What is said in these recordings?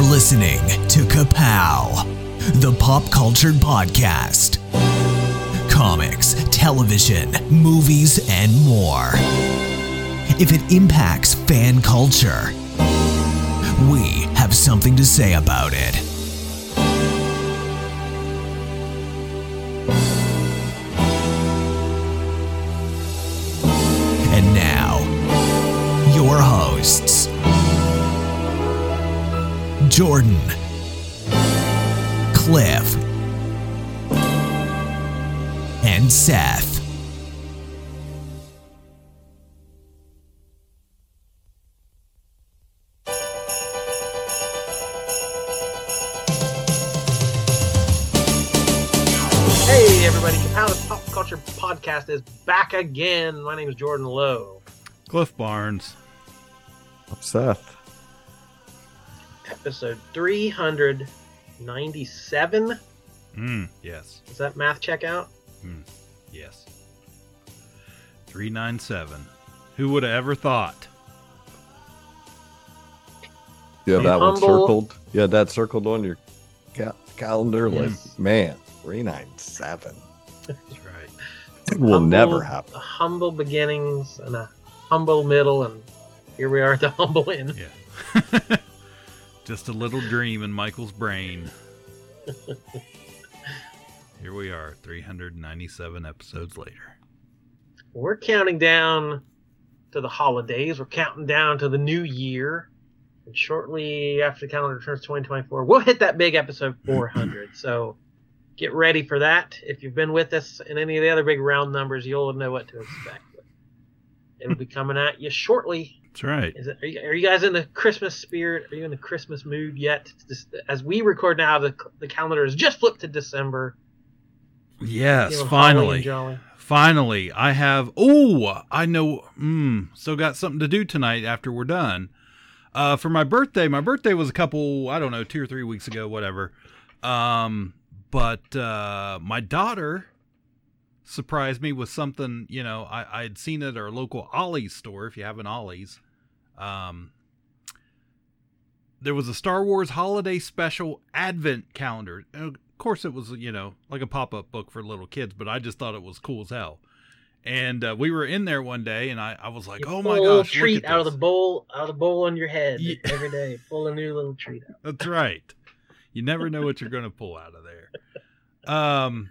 You're listening to Kapow, the pop culture podcast. Comics, television, movies, and more. If it impacts fan culture, we have something to say about it. And now, your hosts Jordan, Cliff, and Seth. Hey everybody, Kapow the Pop Culture Podcast is back again. My name is Jordan Lowe. Cliff Barnes. Seth. Episode 397. Mm, yes. Does that math check out? Yes. 397. Who would have ever thought? Yeah, have Be that one circled. Yeah, that circled on your ca- calendar. Like, man, 397. That's right. It will Humble- never happen. Humble beginnings and a humble middle, and here we are at the humble end. Yeah. Just a little dream in Michael's brain. Here we are, 397 episodes later. We're counting down to the holidays. We're counting down to the new year. And shortly after the calendar turns 2024, we'll hit that big episode 400. so get ready for that. If you've been with us in any of the other big round numbers, you'll know what to expect. It'll be coming at you shortly. That's right. It, are, you, are you guys in the Christmas spirit? Are you in the Christmas mood yet? As we record now, the, the calendar has just flipped to December. Yes, finally. Finally, I have. Oh, I know. Mm, still got something to do tonight after we're done. Uh, for my birthday, my birthday was a couple, I don't know, two or three weeks ago, whatever. Um, but uh, my daughter surprised me with something. You know, I I had seen it at our local Ollie's store. If you have an Ollie's, um, there was a Star Wars Holiday Special Advent calendar. Of course, it was you know like a pop up book for little kids, but I just thought it was cool as hell. And uh, we were in there one day, and I, I was like, You "Oh my gosh!" treat out of the bowl, out of the bowl on your head Yeah. every day. Pull a new little treat out. That's right. You never know what you're going to pull out of there. Um,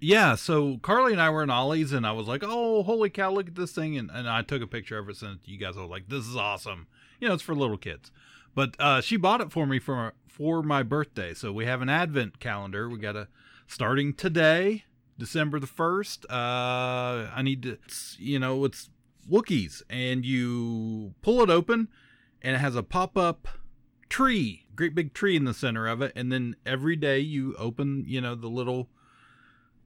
yeah. So Carly and I were in Ollie's, and I was like, "Oh, holy cow! Look at this thing!" And, and I took a picture of it, to you guys. Was like, "This is awesome." You know, it's for little kids. But uh, she bought it for me for for my birthday. So we have an advent calendar. We got a starting today, December the first. Uh, I need to, you know, it's Wookiees, and you pull it open, and it has a pop up tree, great big tree in the center of it, and then every day you open, you know, the little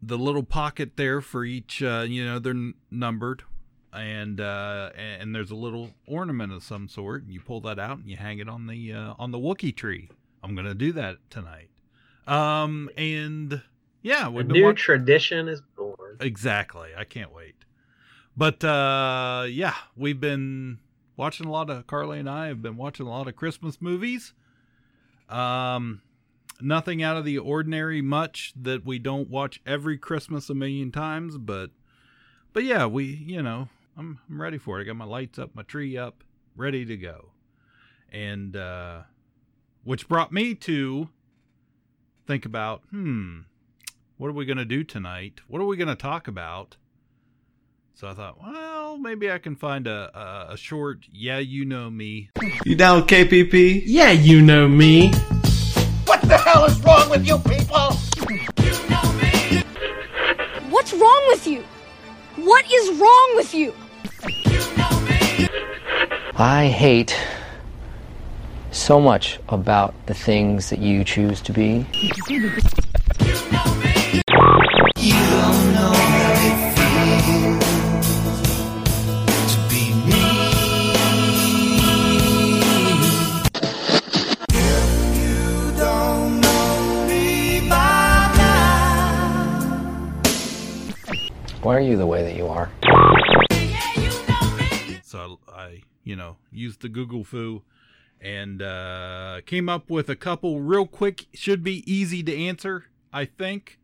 the little pocket there for each uh, you know, they're n- numbered and uh and there's a little ornament of some sort and you pull that out and you hang it on the uh, on the Wookie tree. I'm going to do that tonight. Um and yeah, we've new watch- tradition is born. Exactly. I can't wait. But uh yeah, we've been watching a lot of Carly and I have been watching a lot of Christmas movies. Um nothing out of the ordinary much that we don't watch every Christmas a million times, but but yeah, we, you know, I'm I'm ready for it. I got my lights up, my tree up, ready to go. And uh which brought me to think about, hmm, what are we going to do tonight? What are we going to talk about? So I thought, well, maybe I can find a, a, a short, yeah, you know me. You down with KPP? Yeah, you know me. What's wrong with you? What is wrong with you? I hate so much about the things that you choose to be. Why are you the way that you are? So I, I, you know, used the Google foo and uh, came up with a couple real quick, should be easy to answer, I think,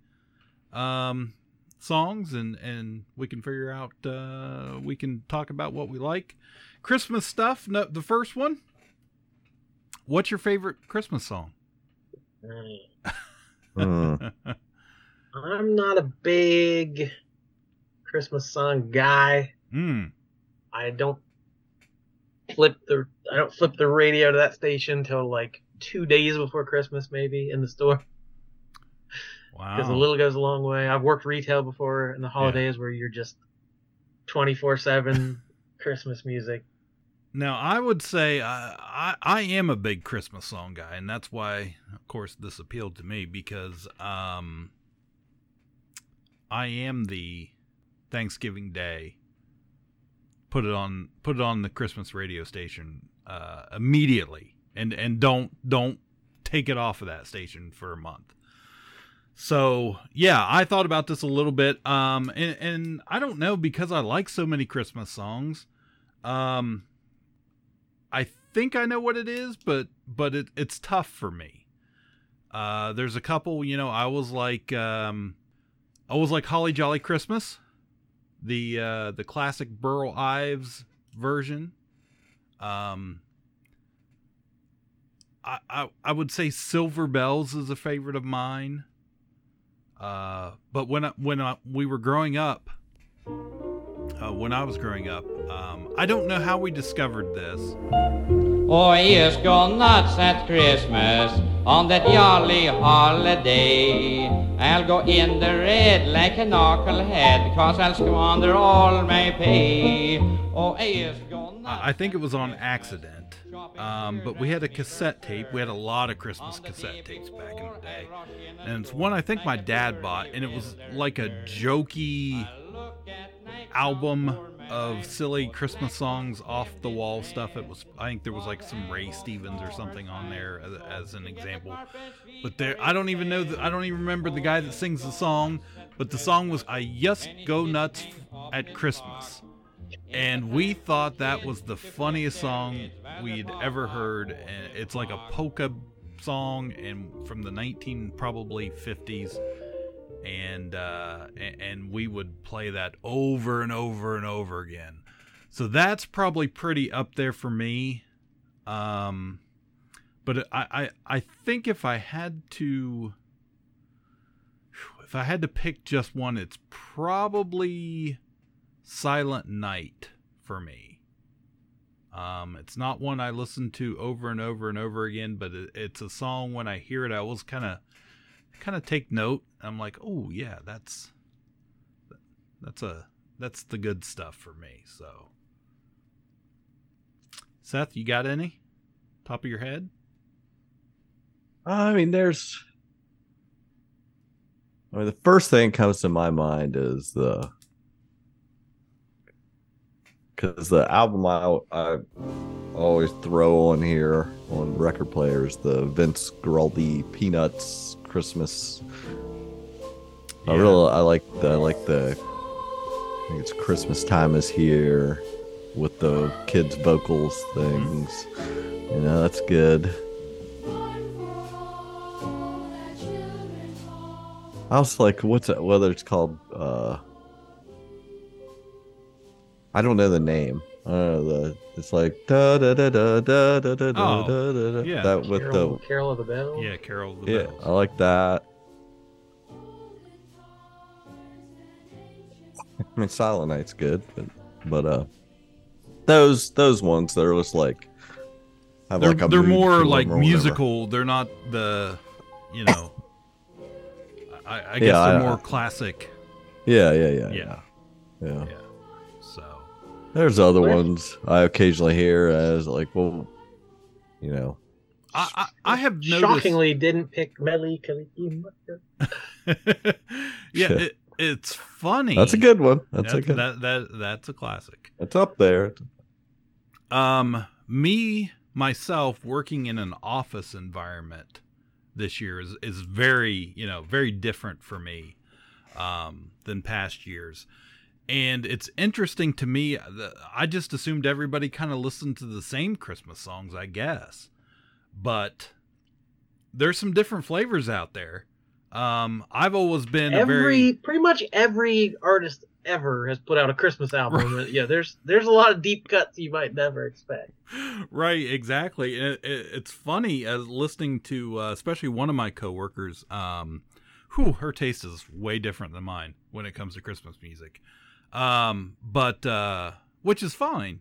um, songs, and and we can figure out. Uh, we can talk about what we like. Christmas stuff. No, the first one. What's your favorite Christmas song? Hmm. I'm not a big Christmas song guy. Hmm. I don't flip the I don't flip the radio to that station till like two days before Christmas, maybe in the store. Wow, because a little goes a long way. I've worked retail before in the holidays where you're just twenty four seven Christmas music. Now, I would say I, I I am a big Christmas song guy, and that's why, of course, this appealed to me because um, I am the Thanksgiving Day. Put it on put it on the Christmas radio station uh, immediately, and and don't don't take it off of that station for a month. So yeah, I thought about this a little bit, um, and, and I don't know because I like so many Christmas songs. Um, I think I know what it is, but but it, it's tough for me. Uh, there's a couple, you know, I was like, um, I was like Holly Jolly Christmas, the uh, the classic Burl Ives version. Um, I, I I would say Silver Bells is a favorite of mine. Uh, but when I, when I, we were growing up, uh, when I was growing up, um, I don't know how we discovered this. Och ears go nuts at Christmas on that jolly holiday. I'll go in the red like a knucklehead, cause I'll squander all my pay. Oh, ears go nuts. I think it was on accident. Um, but we had a cassette tape. We had a lot of Christmas cassette tapes back in the day. And it's one I think my dad bought, and it was like a jokey album of silly Christmas songs off the wall stuff. It was, I think there was like some Ray Stevens or something on there as, as an example. But there, I don't even know, the, I don't even remember the guy that sings the song. But the song was "I Just Go Nuts at Christmas." and we thought that was the funniest song we'd ever heard and it's like a polka song and from the 19 probably 50s and uh and we would play that over and over and over again so that's probably pretty up there for me um but i i, I think if i had to if i had to pick just one it's probably Silent Night for me. Um, it's not one I listen to over and over and over again, but it, it's a song when I hear it, I always kind of kind of take note. I'm like, oh yeah, that's that's a that's the good stuff for me. So, Seth, you got any top of your head? I mean, there's. I mean, the first thing comes to my mind is the. Because the album I, I always throw on here on record players, the Vince Guaraldi Peanuts Christmas. I really I like the I like the. I think it's Christmas time is here, with the kids vocals things. You know that's good. I was like, what's it? Whether it's called, uh, I don't know the name. I don't know the. It's like da da da da da da da da Oh, da da. da. yeah. That with Carol, the Carol of the Bells. Yeah, Carol of the yeah, Bells. I like that. I mean, Silent Night's good, but but uh, those those ones they're just like have they're, like a they're mood to more 'em like or whatever. musical. They're not the, you know. I, I guess Yeah, they're I- more classic. Yeah, yeah, yeah, Yeah. yeah, yeah. Yeah. So There's other Where- ones I occasionally hear as like, well, you know, I I, I have noticed. Shockingly, didn't pick Mele Kalikimaka. yeah, it, it's funny. that's a good one. That's, That's, a good. that that that's a classic. It's up there. Um, me myself working in an office environment this year is is very you know very different for me um, than past years, and it's interesting to me. I just assumed everybody kind of listened to the same Christmas songs, I guess. but there's some different flavors out there. Um, I've always been every very pretty much every artist ever has put out a Christmas album. Right. Yeah, there's there's a lot of deep cuts you might never expect. right exactly it, it, it's funny as listening to uh, especially one of my coworkers um who her taste is way different than mine when it comes to christmas music um but uh which is fine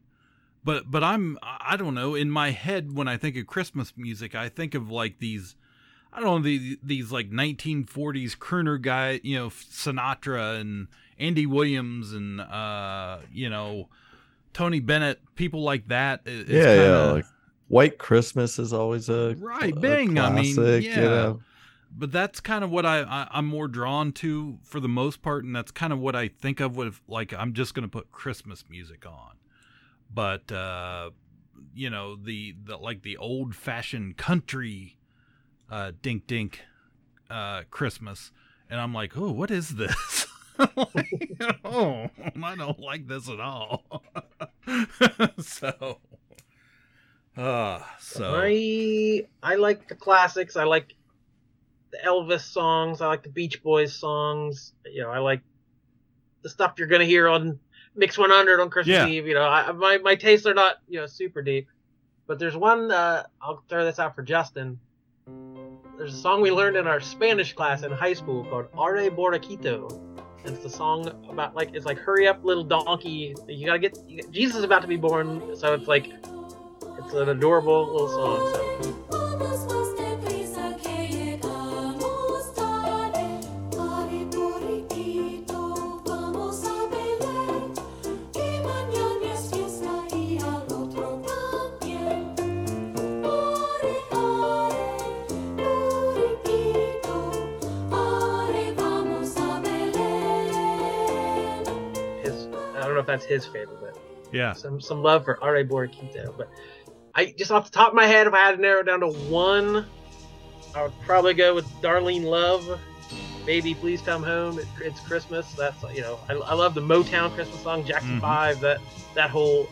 but but i'm i don't know in my head when i think of christmas music i think of like these i don't know these, these like 1940s crooner guy you know sinatra and andy williams and uh you know Tony Bennett, people like that. it- yeah, yeah. kinda- Like White Christmas is always a Right, a Bing, I mean, yeah. You know? But that's kind of what I, I I'm more drawn to for the most part, and that's kind of what I think of with like I'm just gonna put Christmas music on, but uh, you know the the like the old fashioned country, uh, dink dink, uh, Christmas, and I'm like, oh, what is this? like, oh, I don't like this at all. so, uh, so I I like the classics. I like the Elvis songs. I like the Beach Boys songs. You know, I like the stuff you're gonna hear on Mix 100 on Christmas Yeah. Eve. You know, I, my my tastes are not you know super deep, but there's one. Uh, I'll throw this out for Justin. There's a song we learned in our Spanish class in high school called Arre Borriquito. And It's the song about like it's like hurry up little donkey. You gotta get you, Jesus is about to be born, so it's like it's an adorable little song. So that's his favorite, but yeah. some some love for Arre Borriquito. But I just off the top of my head, if I had to narrow it down to one, I would probably go with Darlene Love. Baby, please come home. It, it's Christmas. That's you know I, I love the Motown Christmas song, Jackson Mhm. Five. That that whole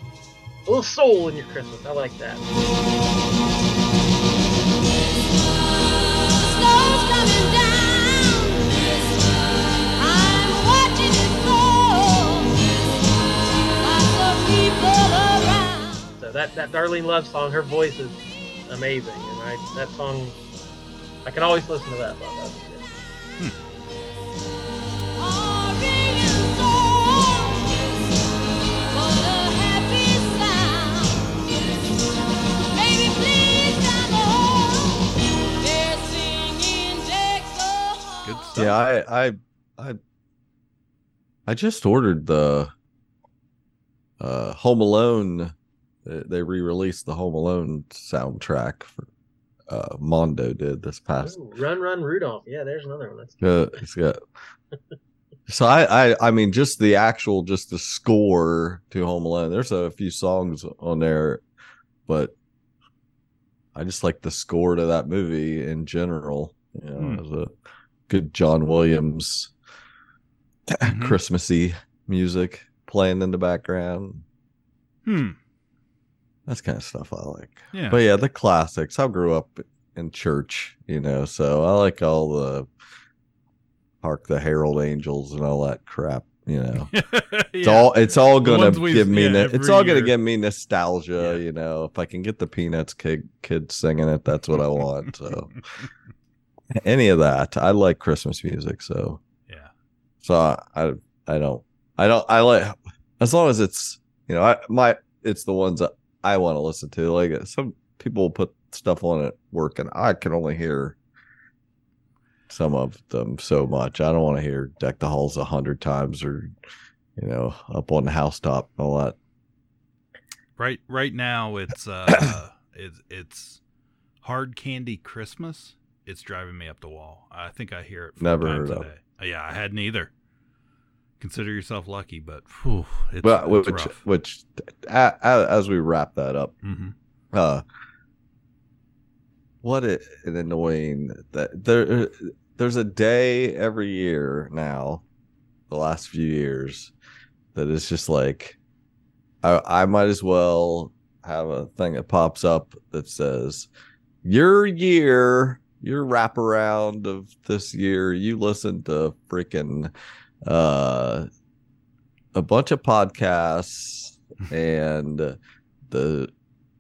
little soul in your Christmas. I like that. That that Darlene Love song, her voice is amazing, and I that song I can always listen to that. Love. That's song. What a happy sound. Baby, please come home. They're singing deck the hall. Good stuff. Yeah, I, I, I, I just ordered the uh Home Alone. They they re-released the Home Alone soundtrack. For, uh, Mondo did this past. Ooh, Run Run Rudolph. Yeah, there's another one. That's Uh, it's got. So I, I, I mean, just the actual, just the score to Home Alone. There's a few songs on there, but I just like the score to that movie in general. You know, Hmm. it was a good John Williams Mhm. Christmassy music playing in the background. Hmm. That's kind of stuff I like. Yeah. But yeah, the classics. I grew up in church, you know, so I like all the Hark the Herald Angels and all that crap, you know. It's all it's all gonna give me yeah, no- it's all gonna give me nostalgia, Yeah. you know. If I can get the Peanuts kid kids singing it, that's what I want. So any of that. I like Christmas music, so yeah. so I, I I don't I don't I like as long as it's you know I my it's the ones that I want to listen to. Like some people put stuff on at work and I can only hear some of them so much. I don't want to hear Deck the Halls a hundred times or you know up on the housetop all that. Right right now it's uh it's it's hard candy Christmas. It's driving me up the wall. I think I hear it Never heard a of. Uh, Yeah, I hadn't either. Consider yourself lucky, but whew, it's, But it's which rough. which a, a, as we wrap that up, hmm uh what a, an annoying that there there's a day every year now the last few years that is just like I, I might as well have a thing that pops up that says your year, your wraparound of this year, you listen to freaking uh, a bunch of podcasts and the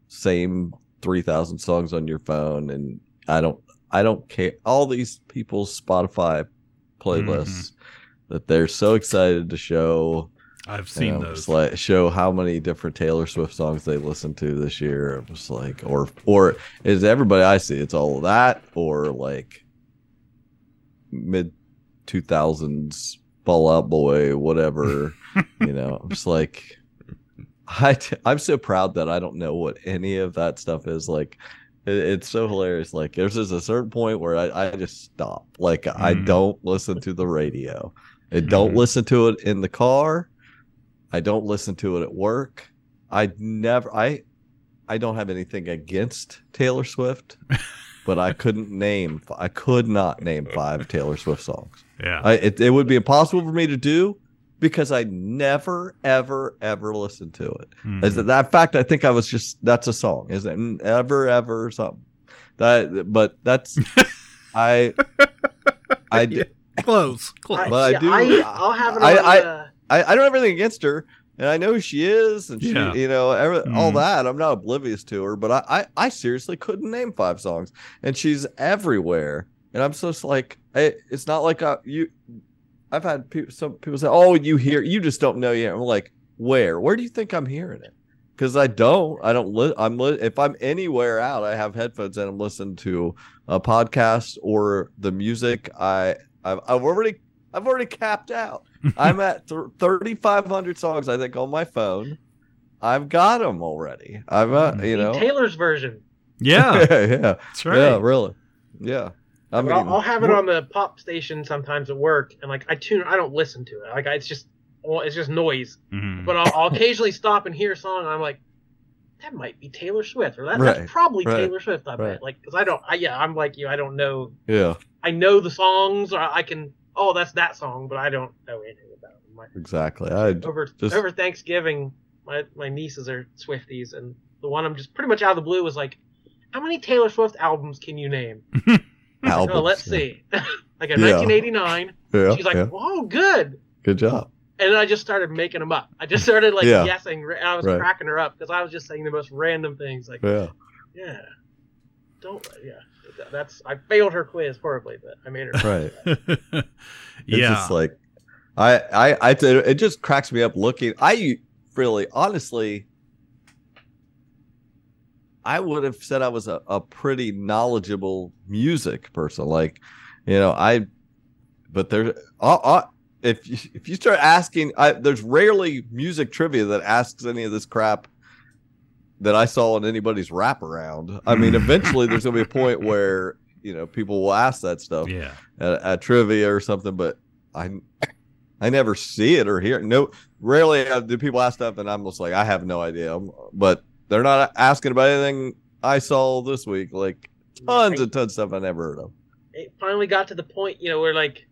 same 3000 songs on your phone and I don't I don't care all these people's Spotify playlists that they're so excited to show I've seen know, those. like show how many different Taylor Swift songs they listened to this year. It was like, or or is everybody I see? It's all of that, or like mid two thousands Fall Out Boy, whatever. you know, I'm just like, I t- I'm so proud that I don't know what any of that stuff is. Like, it, it's so hilarious. Like, there's just a certain point where I, I just stop. Like, I Mhm. don't listen to the radio. I don't Mhm. listen to it in the car. I don't listen to it at work. I never I I don't have anything against Taylor Swift, but I couldn't name I could not name five Taylor Swift songs. Yeah. I it, it would be impossible for me to do because I never ever ever listened to it. Mhm. Is that that fact I think I was just that's a song, isn't it? Ever ever something. That but that's I I d- close, close. But I yeah, do- I, I'll have it I- I- uh, I, I don't have anything against her, and I know who she is, and she, Yeah. you know, every, all Mhm. that. I'm not oblivious to her, but I, I, I seriously couldn't name five songs, and she's everywhere. And I'm just like, I, it's not like I, you. I've had people, some people say, "Oh, you hear, you just don't know yet." I'm like, where? Where do you think I'm hearing it? Because I don't. I don't. Li- I'm li- if I'm anywhere out, I have headphones and I'm listening to a podcast or the music. I, I've, I've already, I've already capped out. I'm at th- 3,500 songs, I think, on my phone. I've got them already. I've, uh, you know, Taylor's version. yeah, yeah, yeah, that's right. yeah, really, yeah. I But I'll, mean, I'll have it on the pop station sometimes at work, and like I tune. I don't listen to it. Like it's just, well, it's just noise. Mhm. But I'll, I'll occasionally stop and hear a song, and I'm like, that might be Taylor Swift, or that, Right, that's probably right, Taylor Swift. I bet. Like, because I don't. I, yeah, I'm like you. I don't know. Yeah, I know the songs, or I can. Oh, that's that song, but I don't know anything about them. My, exactly. I over just- over Thanksgiving, my my nieces are Swifties, and the one I'm just pretty much out of the blue was like, how many Taylor Swift albums can you name? albums. Oh, let's see. like in Yeah. 1989, Yeah, she's like, yeah. "Whoa, good!" good job. And then I just started making them up. I just started like Yeah. guessing. and I was Right. cracking her up because I was just saying the most random things. Like, Yeah, yeah, don't, yeah. That's I failed her quiz horribly, but I made her. right. It's yeah. just like, I, I, I, it just cracks me up looking. I really, honestly, I would have said I was a, a pretty knowledgeable music person. Like, you know, I, but there, I, I, if you, if you start asking, I, there's rarely music trivia that asks any of this crap that I saw in anybody's wraparound. I mean, eventually there's gonna be a point where you know people will ask that stuff yeah. at, at trivia or something, but I I never see it or hear it. No, rarely uh, do people ask stuff, and I'm just like, I have no idea. But they're not asking about anything I saw this week, like tons I- and tons of stuff I never heard of. it finally got to the point, you know, where like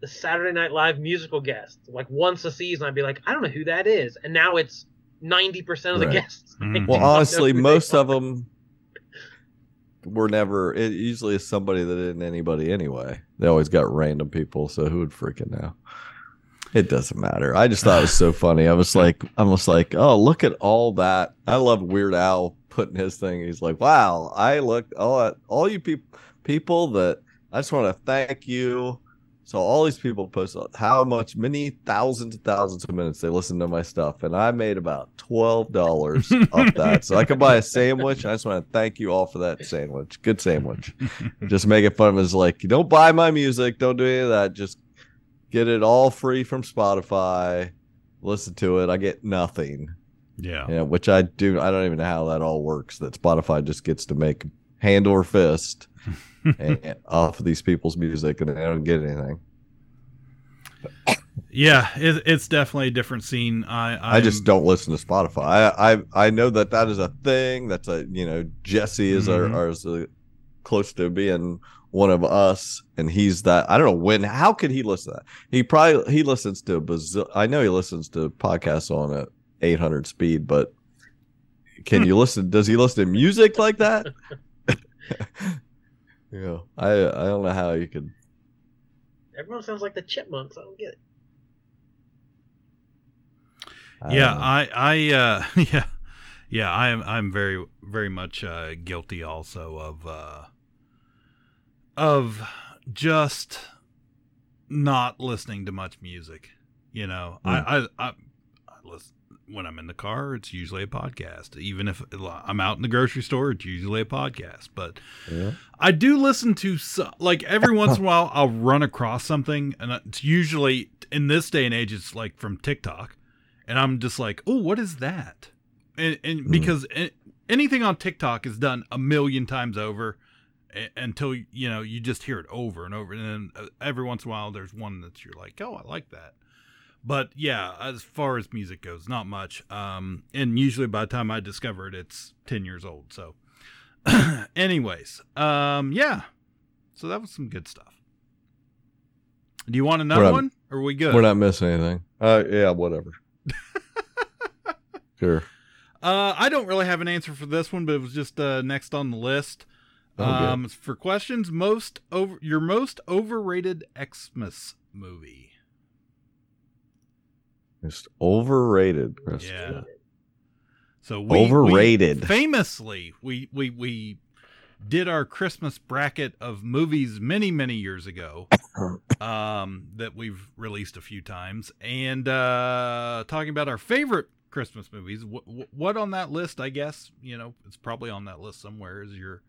the Saturday Night Live musical guest, like once a season, I'd be like, I don't know who that is, and now it's ninety percent of the guests. I Mhm. Well, honestly, most of them were never. It usually is somebody that isn't anybody anyway. They always got random people, so who would freaking know? It doesn't matter. I just thought it was so funny. I was like, I was like, oh, look at all that. I love Weird Al putting his thing. He's like, wow, I look all at all you people people that I just want to thank you. So all these people post how much many thousands and thousands of minutes they listen to my stuff, and I made about twelve dollars off that. So I could buy a sandwich. I just want to thank you all for that sandwich. Good sandwich. just making fun of it is like, don't buy my music, don't do any of that. Just get it all free from Spotify. Listen to it. I get nothing. Yeah. Yeah, which I do. I don't even know how that all works. That Spotify just gets to make hand or fist and, off of these people's music, and they don't get anything. Yeah, it, it's definitely a different scene. I I just I'm- don't listen to Spotify. I I, I know that that is a thing. That's a you know Jesse is Mhm. our, our is a, close to being one of us, and he's that. I don't know when. How could he listen to that? He probably he listens to bazil- I know he listens to podcasts on a 800 speed, but can you listen? Does he listen to music like that? you know, I I don't know how you could. Everyone sounds like the chipmunks. I don't get it. I yeah. I, I, uh, yeah, yeah, I am, I'm very, very much uh, guilty also of, uh, of just not listening to much music. You know, I, I, I, I listen when I'm in the car. It's usually a podcast. Even if I'm out in the grocery store, it's usually a podcast. But Yeah. I do listen to so, like every once in a while I'll run across something and it's usually in this day and age it's like from TikTok and I'm just like, "Oh, what is that?" And, and Mm. because anything on TikTok is done a million times over until you know you just hear it over and over and then uh, every once in a while there's one that you're like, "Oh, I like that." But yeah, as far as music goes, not much. Um and usually by the time I discover it it's 10 years old. So anyways, um yeah. So that was some good stuff. Do you want another not- one? Or are we good? We're not missing anything. Uh, yeah, whatever. sure. Uh, I don't really have an answer for this one, but it was just uh, next on the list. Oh, good. um, for questions, most over your most overrated Xmas movie. Just overrated. Yeah. So we, Overrated. we famously, we we we did our Christmas bracket of movies many many years ago. um, that we've released a few times, and uh, talking about our favorite Christmas movies. What, what on that list? I guess you know it's probably on that list somewhere. Is your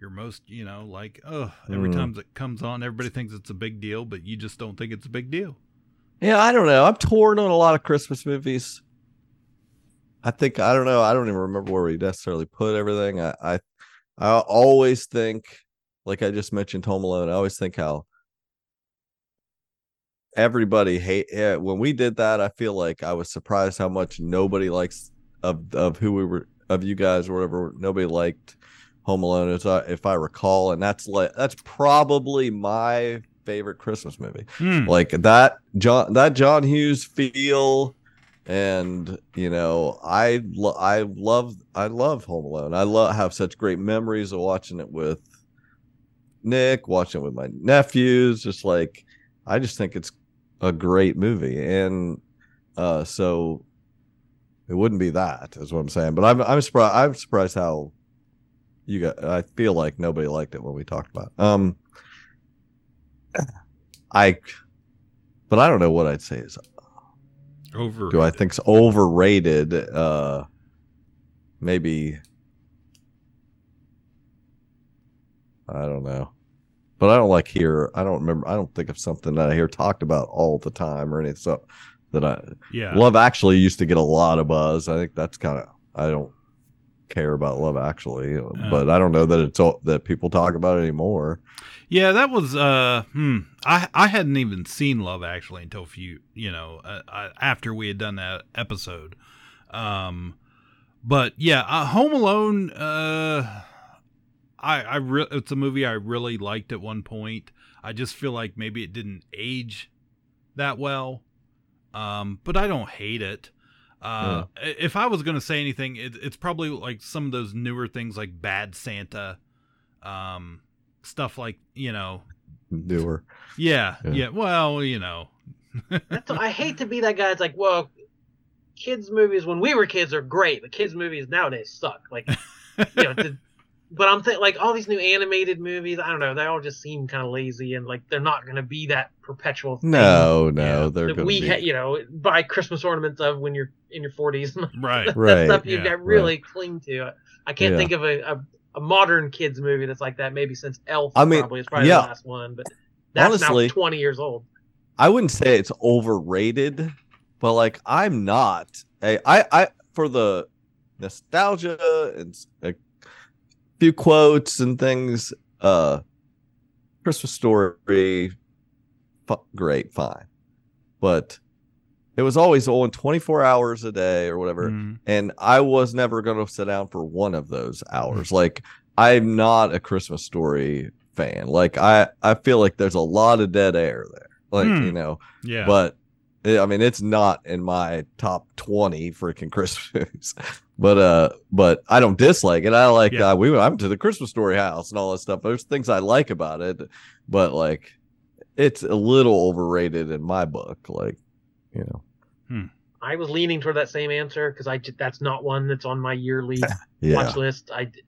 your most you know like oh every Mm. time it comes on, everybody thinks it's a big deal, but you just don't think it's a big deal. Yeah, I don't know. I'm torn on a lot of Christmas movies. I think I don't know. I don't even remember where we necessarily put everything. I I, I always think, like I just mentioned, Home Alone. I always think how everybody hate. Yeah, when we did that, I feel like I was surprised how much nobody likes of of who we were of you guys or whatever. Nobody liked Home Alone, as I, if I recall, and that's like that's probably my favorite Christmas movie. Hmm. like that john that john hughes feel and you know i lo- i love i love home alone. I love have such great memories of watching it with nick watching it with my nephews just like i just think it's a great movie. And uh so it wouldn't be that is what i'm saying. But i'm i'm surprised i'm surprised how you got i feel like nobody liked it when we talked about it. um I, but I don't know what I'd say is. Over. Do I think's overrated? Uh, maybe. I don't know, but I don't like hear. I don't remember. I don't think of something that I hear talked about all the time or anything. So that I Yeah. Love Actually used to get a lot of buzz. I think that's kind of. I don't care about Love Actually, but I don't know that it's all that people talk about it anymore. Yeah, that was uh hmm. I I hadn't even seen Love Actually until a few, you know, uh, uh, after we had done that episode. Um but yeah, uh, Home Alone uh I I re- it's a movie I really liked at one point. I just feel like maybe it didn't age that well. Um but I don't hate it. Uh, if I was going to say anything, it, it's probably like some of those newer things like Bad Santa, um, stuff like you know, Newer. yeah, yeah. Yeah. well, you know, That's I hate to be that guy. It's like, well, kids movies when we were kids are great, but kids movies nowadays suck. Like, you know, to, but I'm thinking like all these new animated movies. I don't know. They all just seem kind of lazy and like they're not going to be that perpetual. Thing No, no, they're going we to be. ha- you know buy Christmas ornaments of when you're in your 40s. right? that Right, stuff you yeah, got really cling to. I can't Yeah. think of a, a, a modern kids movie that's like that. Maybe since Elf, I mean, probably is probably yeah. the last one, but that's Honestly- now 20 years old. I wouldn't say it's overrated, but like I'm not. I I, I for the nostalgia and a few quotes and things. Uh, Christmas story, fu- great, fine, but it was always on 24 hours a day or whatever. Mhm. and I was never going to sit down for one of those hours. Like I'm not a Christmas story fan. Like I I feel like there's a lot of dead air there. Like Hmm. you know, Yeah, but I mean, it's not in my top twenty freaking Christmas movies, but uh, but I don't dislike it. I like Yeah. uh, we went I went to the Christmas Story house and all that stuff. There's things I like about it, but like, it's a little overrated in my book. Like, you know, hmm. I was leaning toward that same answer because I j- that's not one that's on my yearly yeah, watch list. I d-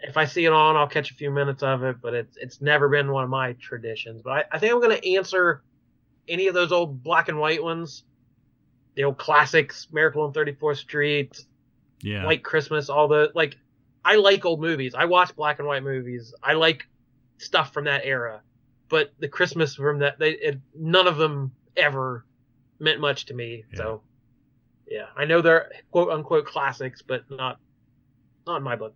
if I see it on, I'll catch a few minutes of it, but it's it's never been one of my traditions. But I, I think I'm going to answer any of those old black and white ones, the old classics, Miracle on 34th Street, Yeah. White Christmas, all the like. I like old movies. I watch black and white movies. I like stuff from that era, but the Christmas from that, they it, none of them ever meant much to me. So, yeah, I know they're quote unquote classics, but not not in my book.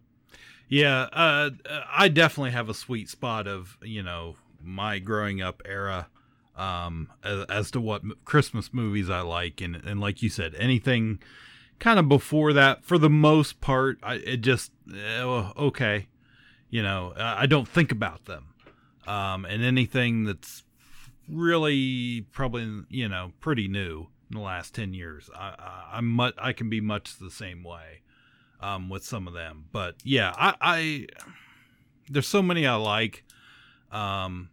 Yeah, uh, I definitely have a sweet spot of you know my growing up era, um, as, as to what Christmas movies I like, and and like you said, anything kind of before that, for the most part, I it just eh, okay, you know, I I don't think about them, um, and anything that's really probably you know pretty new in the last ten years, I, I I'm much I can be much the same way um, with some of them. But yeah, I, I there's so many I like um,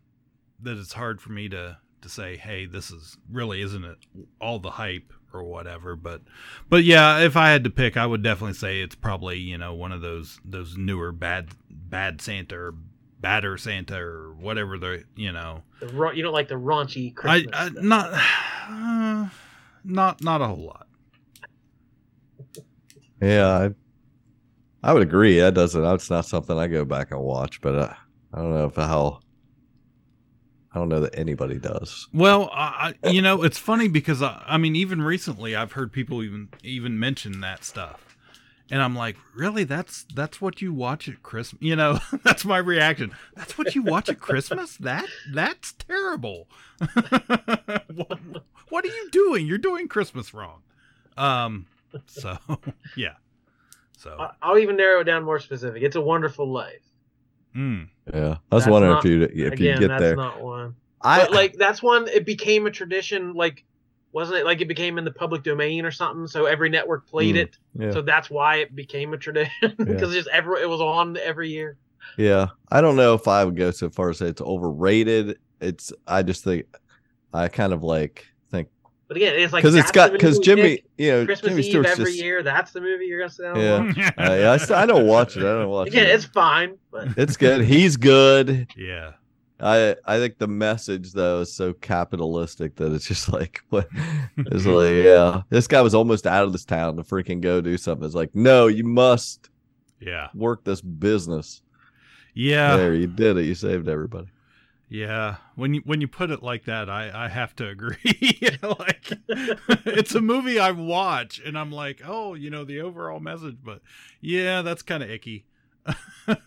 that it's hard for me to to say, hey, this is really isn't it all the hype or whatever. But but yeah, if I had to pick, I would definitely say it's probably you know one of those those newer bad bad Santa or badder Santa or whatever the you know The ra- you don't like the raunchy I, Christmas. I stuff. not uh, not not a whole lot. yeah, I, I would agree. That doesn't. That's not something I go back and watch, but uh, I don't know if how. I don't know that anybody does. Well, I, I- you know, it's funny because I, I mean, even recently, I've heard people even even mention that stuff, and I'm like, really? That's that's what you watch at Christmas? You know, that's my reaction. That's what you watch at Christmas? That that's terrible. what, what are you doing? You're doing Christmas wrong. Um. So yeah. So I- I'll even narrow it down more specific. It's a Wonderful Life. mm, Yeah, I was That's wondering not- if you if Again, you get that's there. not one. I but like that's one. It became a tradition. Like, wasn't it like it became in the public domain or something? So every network played Mm, it. yeah. So that's why it became a tradition because just every it was on every year. Yeah, I don't know if I would go so far as say it's overrated. It's I just think I kind of like think But again, it's like because it's that's got because Jimmy, pick. you know, Christmas Jimmy Eve Stewart's every just year. That's the movie you're gonna sit down yeah. watch. Uh, yeah, I, I don't watch it. I don't watch Again, it. it's fine, but It's good. He's good. yeah. I I think the message though is so capitalistic that it's just like what it's like yeah. This guy was almost out of this town to freaking go do something. It's like no, you must Yeah. work this business. Yeah. There, you did it. You saved everybody. Yeah, when you when you put it like that, I I have to agree. like it's a movie I watch, and I'm like, oh, you know, the overall message, but yeah, that's kind of icky. Don't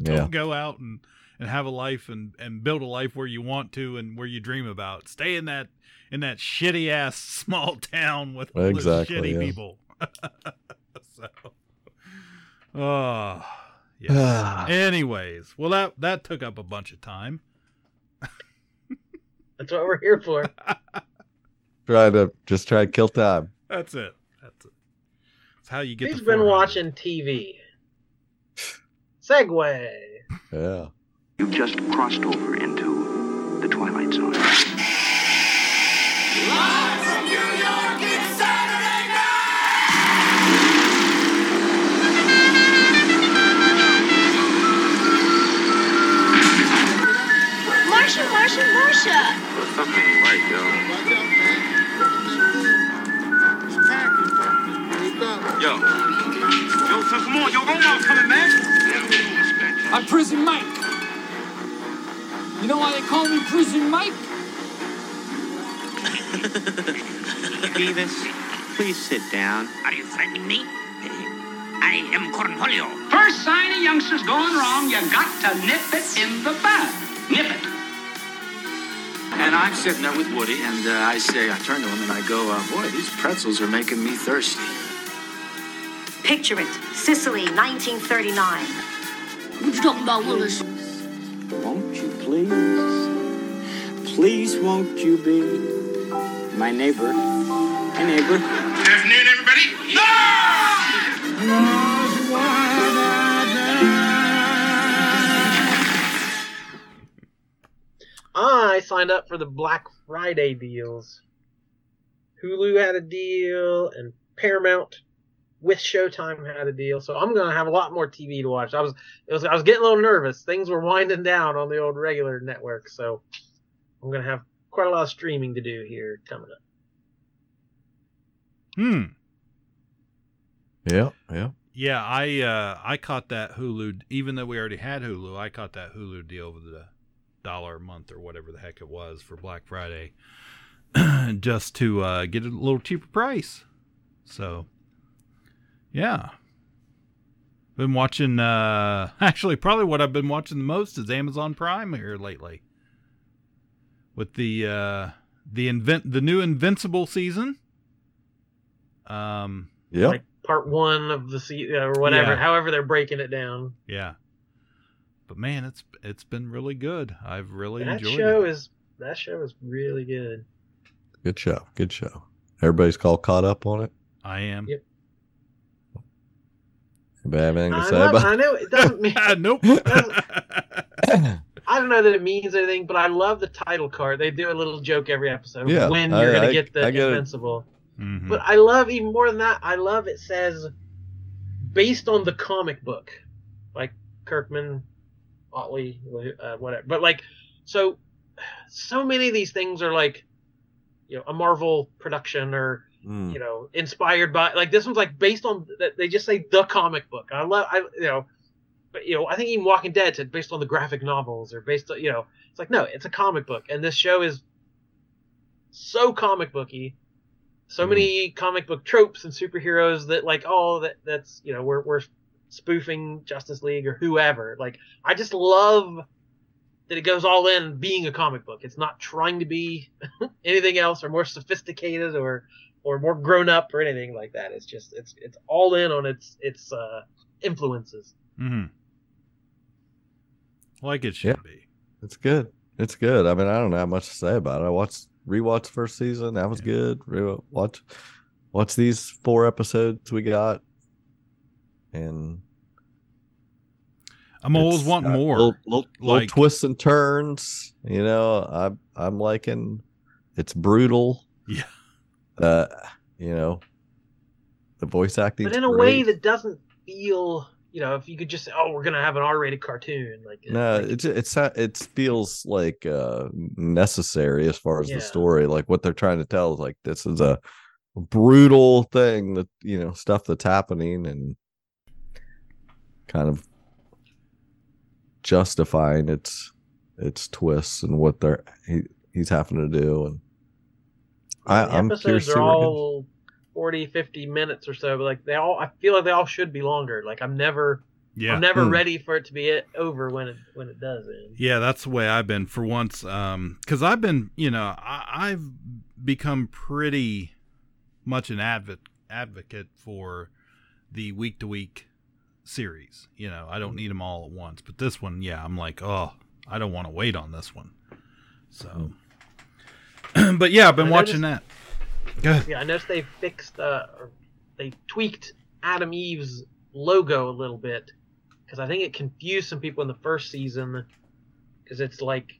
Yeah. go out and and have a life and and build a life where you want to and where you dream about. Stay in that in that shitty ass small town with all those Exactly, shitty yeah. people. so, oh. Yeah. Anyways, well that that took up a bunch of time. that's what we're here for. Try to just try to kill time. That's it. That's it. That's how you get. He's been watching TV? Segue. Yeah. You've just crossed over into the Twilight Zone. Marsha, Marsha, Marsha. Something ain't right, yo. Yo. Yo, son, come on. Yo, Omar's coming, man. I'm Prison Mike. You know why they call me Prison Mike? Beavis, please sit down. Are you threatening me? I am Cornholio. First sign a youngster's going wrong, you got to nip it in the bud. Nip it. And I'm sitting there with Woody, and uh, I say, I turn to him and I go, uh, boy, these pretzels are making me thirsty. Picture it. Sicily, 1939. What you talking about, Willis? Won't you please, please won't you be My neighbor. My neighbor. Good afternoon, everybody. No! I signed up for the Black Friday deals. Hulu had a deal, and Paramount with Showtime had a deal. So I'm gonna have a lot more TV to watch. I was, it was, I was getting a little nervous. Things were winding down on the old regular network, so I'm gonna have quite a lot of streaming to do here coming up. Hmm. Yeah, yeah. Yeah, I uh I caught that Hulu even though we already had Hulu, I caught that Hulu deal with the dollar a month or whatever the heck it was for Black Friday just to uh get a little cheaper price. So yeah. Been watching uh actually probably what I've been watching the most is Amazon Prime here lately. With the uh the invent the new Invincible season. Um Yep. Like part one of the season or whatever, Yeah. however they're breaking it down. Yeah. But man, it's it's been really good. I've really that enjoyed show it. is that show is really good. Good show. Good show. Everybody's called caught up on it. I am. Yep. Anybody have anything to I, say love, about I know it doesn't mean nope. I don't know that it means anything, but I love the title card. They do a little joke every episode Yeah, when I- you're gonna I- get the I get it. invincible. Mhm. But I love even more than that. I love it says based on the comic book, like Kirkman, Ottley, uh, whatever. But like, so so many of these things are like, you know, a Marvel production or Mm. you know, inspired by like this one's like based on they just say the comic book. I love I you know, but you know I think even Walking Dead said based on the graphic novels or based on you know it's like no it's a comic book and this show is so comic booky, so many comic book tropes and superheroes that like oh that that's you know we're we're spoofing Justice League or whoever like I just love that it goes all in being a comic book. It's not trying to be anything else or more sophisticated or or more grown up or anything like that. It's just it's it's all in on its its uh, influences. Mm-hmm. Like it should Yeah. be. It's good. It's good. I mean, I don't know how much to say about it. I watched rewatched first season. That was good. Re- watch watch these four episodes we got, and I'm always it's wanting more. Little, little, little twists and turns. You know, I'm I'm liking. It's brutal. Yeah. Uh, you know, the voice acting. But in a way that doesn't feel you know if you could just say oh we're gonna have an R-rated cartoon like No, it ju- it's not- it feels like uh necessary as far as Yeah. the story. Like what they're trying to tell is like this is a brutal thing that you know stuff that's happening and kind of justifying its its twists and what they're he, he's having to do and I, the I'm curious episodes are where it goes. all 40 50 minutes or so but like they all I feel like they all should be longer like I'm never Yeah. I'm never Hmm. ready for it to be it over when it when it does end. Yeah, that's the way I've been for once. Um, because I've been, you know, I, I've become pretty much an advocate advocate for the week to week series. You know, I don't Mm-hmm. need them all at once, but this one, yeah, I'm like, oh, I don't want to wait on this one. So, but yeah, I've been I watching noticed- that. Go ahead. Yeah, I noticed they fixed uh or they tweaked Atom Eve's logo a little bit because I think it confused some people in the first season because it's like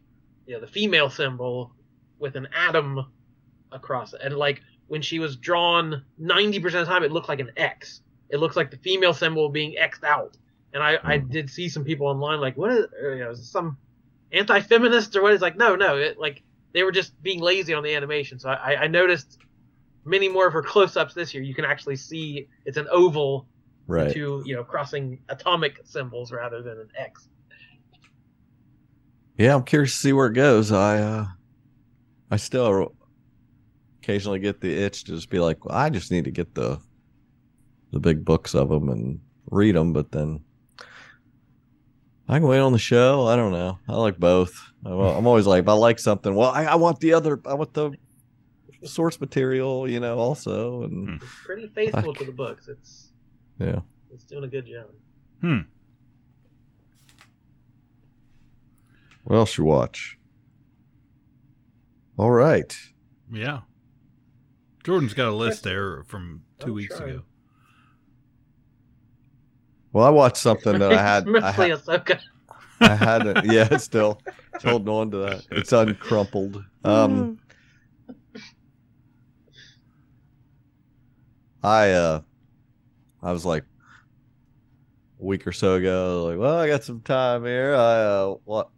you know the female symbol with an atom across it and like when she was drawn 90% of the time it looked like an X. It looks like the female symbol being X'd out. And I, I did see some people online like what is or, you know is some anti-feminist or what is like no no it like they were just being lazy on the animation so I, I noticed many more of her close-ups this year you can actually see it's an oval Right. to you know crossing atomic symbols rather than an X. Yeah, I'm curious to see where it goes. I uh I still occasionally get the itch to just be like, well, I just need to get the the big books of them and read them, but then I can wait on the show. I don't know. I like both. I'm I'm always like, if I like something, well, I, I want the other, I want the source material, you know, also, and pretty faithful to the books. It's yeah. it's doing a good job. Hmm. What else you watch? All right. Yeah. Jordan's got a list there from two I'm weeks trying. ago. Well, I watched something that I had. It's I, mostly had I hadn't. Yeah, it's still it's holding on to that. It's uncrumpled. Um, I uh, I was like a week or so ago, like, well, I got some time here. I uh, what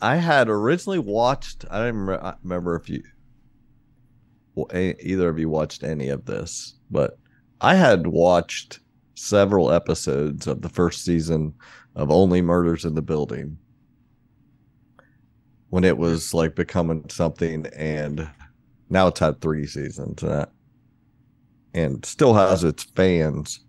I had originally watched. I don't remember, I remember if you, well, a- either of you watched any of this, but I had watched several episodes of the first season of Only Murders in the Building when it was like becoming something, and now it's had three seasons and that, and still has its fans.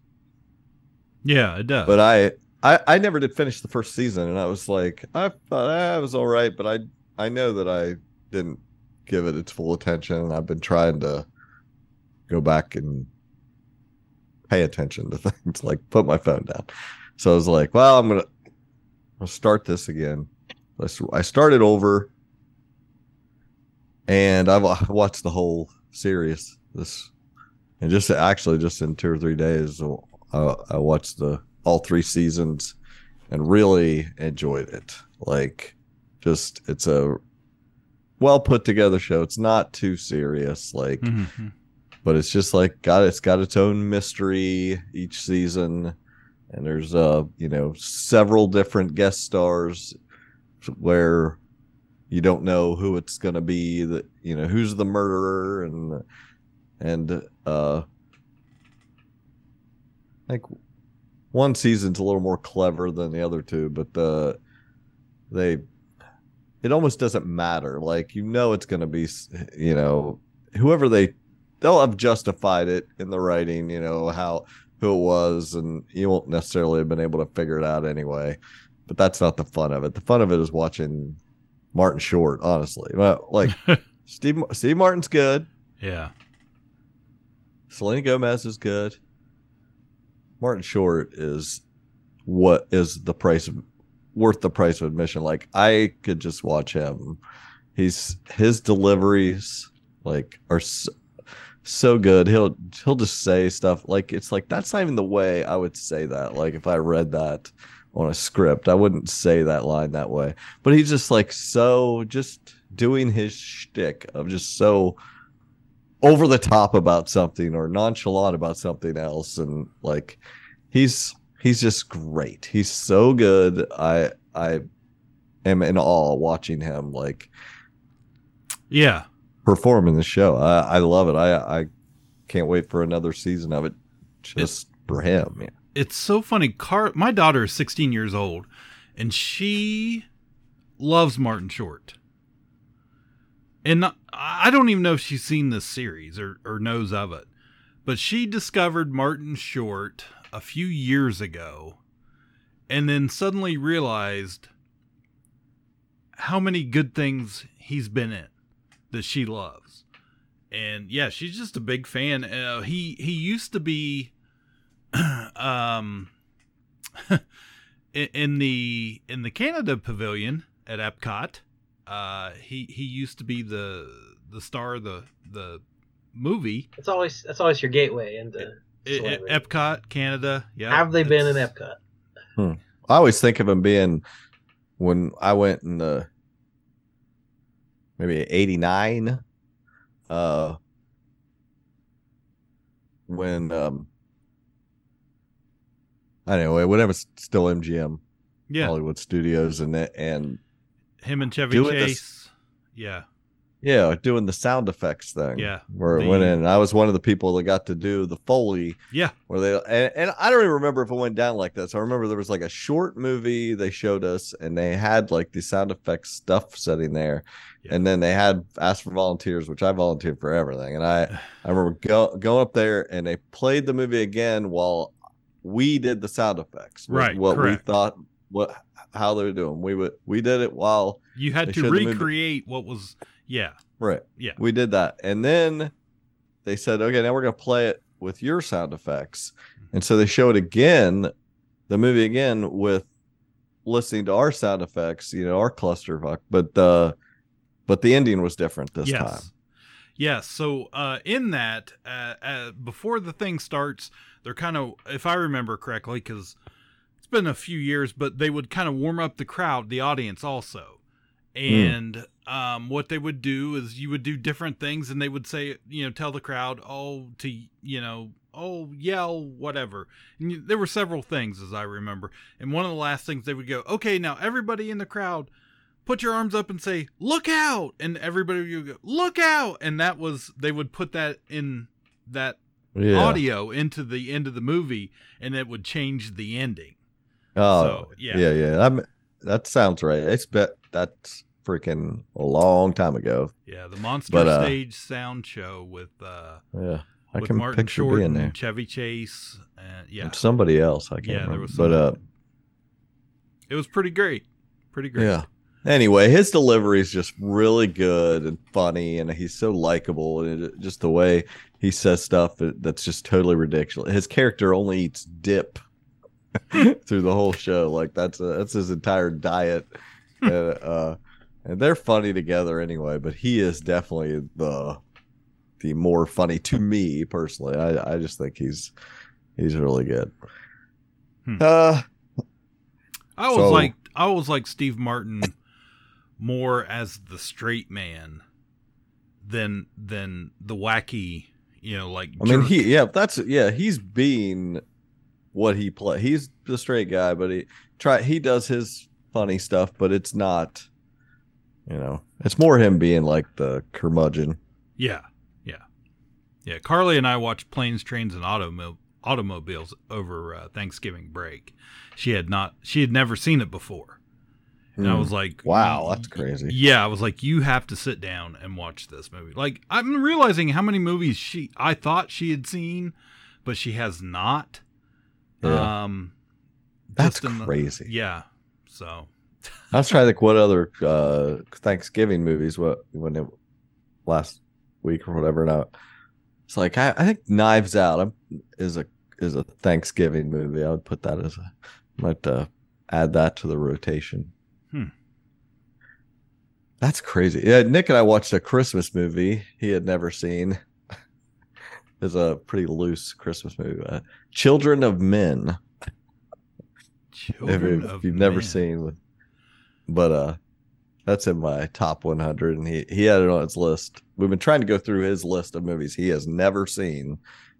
Yeah, it does. But I, I, I never did finish the first season, and I was like, I thought ah, it was all right, but I, I know that I didn't give it its full attention, and I've been trying to go back and pay attention to things, like put my phone down. So I was like, well, I'm gonna, I'll start this again. I started over, and I've watched the whole series. This, and just actually just in two or three days, I, I watched the all three seasons, and really enjoyed it. Like, just it's a well put together show. It's not too serious, like, Mhm. But it's just like got it's got its own mystery each season, and there's uh you know several different guest stars where you don't know who it's gonna be that you know who's the murderer and and uh like one season's a little more clever than the other two but the they it almost doesn't matter. Like you know it's gonna be you know whoever they they'll have justified it in the writing you know how who it was and you won't necessarily have been able to figure it out anyway. But that's not the fun of it. The fun of it is watching martin short honestly. Well like steve steve martin's good. Yeah. selena gomez is good. Martin short is what is the price of worth the price of admission. Like i could just watch him. He's his deliveries like are so, good. He'll he'll just say stuff like it's like that's not even the way i would say that. Like if i read that on a script i wouldn't say that line that way. But he's just like so just doing his shtick of just so over the top about something or nonchalant about something else. And like he's he's just great. He's so good. I i am in awe watching him like Yeah. Perform in the show i i love it i i can't wait for another season of it just for him yeah. It's so funny. Car my daughter is 16 years old and she loves Martin Short. And not- I don't even know if she's seen this series or, or knows of it. But she discovered Martin Short a few years ago and then suddenly realized how many good things he's been in that she loves. And yeah, she's just a big fan. Uh, he he used to be um in, in the in the Canada pavilion at Epcot. Uh he he used to be the the star of the the movie. It's always that's always your gateway into I- I- celebrity. Epcot, Canada. Yeah. Have they been in Epcot? Hmm. I always think of him being when I went in the maybe '89, uh, when um, anyway, whenever it's still MGM, Yeah. Hollywood Studios, and and Him and Chevy doing this- Chase. Yeah. Yeah, doing the sound effects thing. Yeah, where it the- went in. I was one of the people that got to do the Foley. Yeah. where they and, and I don't even remember if it went down like this. I remember there was like a short movie they showed us, and they had like the sound effects stuff sitting there, and then they had asked for volunteers, which I volunteered for everything. And I I remember go, going up there, and they played the movie again while we did the sound effects. Right, What correct. we thought what how they were doing. We would we did it while You had to showed the movie. recreate what was yeah. Right. Yeah. We did that. And then they said, okay, now we're going to play it with your sound effects. And so they showed it again, the movie again with listening to our sound effects, you know, our clusterfuck, but uh but the ending was different this Yes. time. Yes. So uh, in that, uh, uh, before the thing starts, they're kind of, if I remember correctly, because it's been a few years, but they would kind of warm up the crowd, the audience also. And um, what they would do is you would do different things, and they would say, you know, tell the crowd, oh, to you know, oh, yell, whatever. And you, there were several things, as I remember. And one of the last things they would go, okay, now everybody in the crowd put your arms up and say look out and everybody would go look out and that was they would put that in that Yeah. audio into the end of the movie and it would change the ending Oh, So, yeah. yeah, yeah. I'm, that sounds right. It's bet that's freaking a long time ago. yeah the monster But, uh, stage sound show with uh Yeah, I with can martin picture short being there. chevy chase and yeah And somebody else. I can't Yeah, there remember. was but uh, it was pretty great pretty great yeah. Anyway, his delivery is just really good and funny, and he's so likable, and it, just the way he says stuff that's just totally ridiculous. His character only eats dip through the whole show, like that's a, that's his entire diet, and, uh, and they're funny together anyway. But he is definitely the the more funny to me personally. I I just think he's he's really good. Hmm. Uh, I always So- like I always like Steve Martin more as the straight man than than the wacky, you know, like I mean, he yeah, that's yeah, he's being what he play. He's the straight guy, but he try he does his funny stuff, but it's not, you know, it's more him being like the curmudgeon. Yeah, yeah, yeah. Carly and I watched planes, trains, and automo- automobiles over uh, Thanksgiving break. She had not, she had never seen it before, and I Mm. was like, Wow, that's crazy. Yeah, I was like, you have to sit down and watch this movie. Like, I'm realizing how many movies she I thought she had seen, but she has not. Yeah. Um, That's the- crazy. yeah. So I was trying to think what other uh Thanksgiving movies what when it last week or whatever. Now it's like I, I think Knives Out um, is a is a Thanksgiving movie. I would put that as a might uh, add that to the rotation. Hmm. That's crazy. Yeah, Nick and I watched a Christmas movie he had never seen. It's a pretty loose Christmas movie. Uh, Children of Men. if, Children you- of if you've never seen with but uh that's in my top 100 and he he had it on his list we've been trying to go through his list of movies he has never seen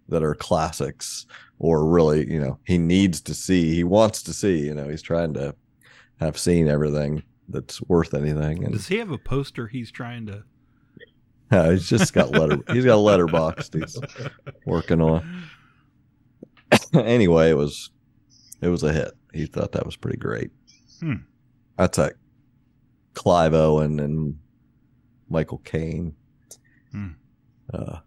that are classics or really you know he needs to see he wants to see you know he's trying to have seen everything that's worth anything and does he have a poster he's trying to? uh, he's just got letter he's got a Letterboxd he's working on anyway it was it was a hit he thought that was pretty great Hmm. That's like clive owen and michael caine. Hmm. uh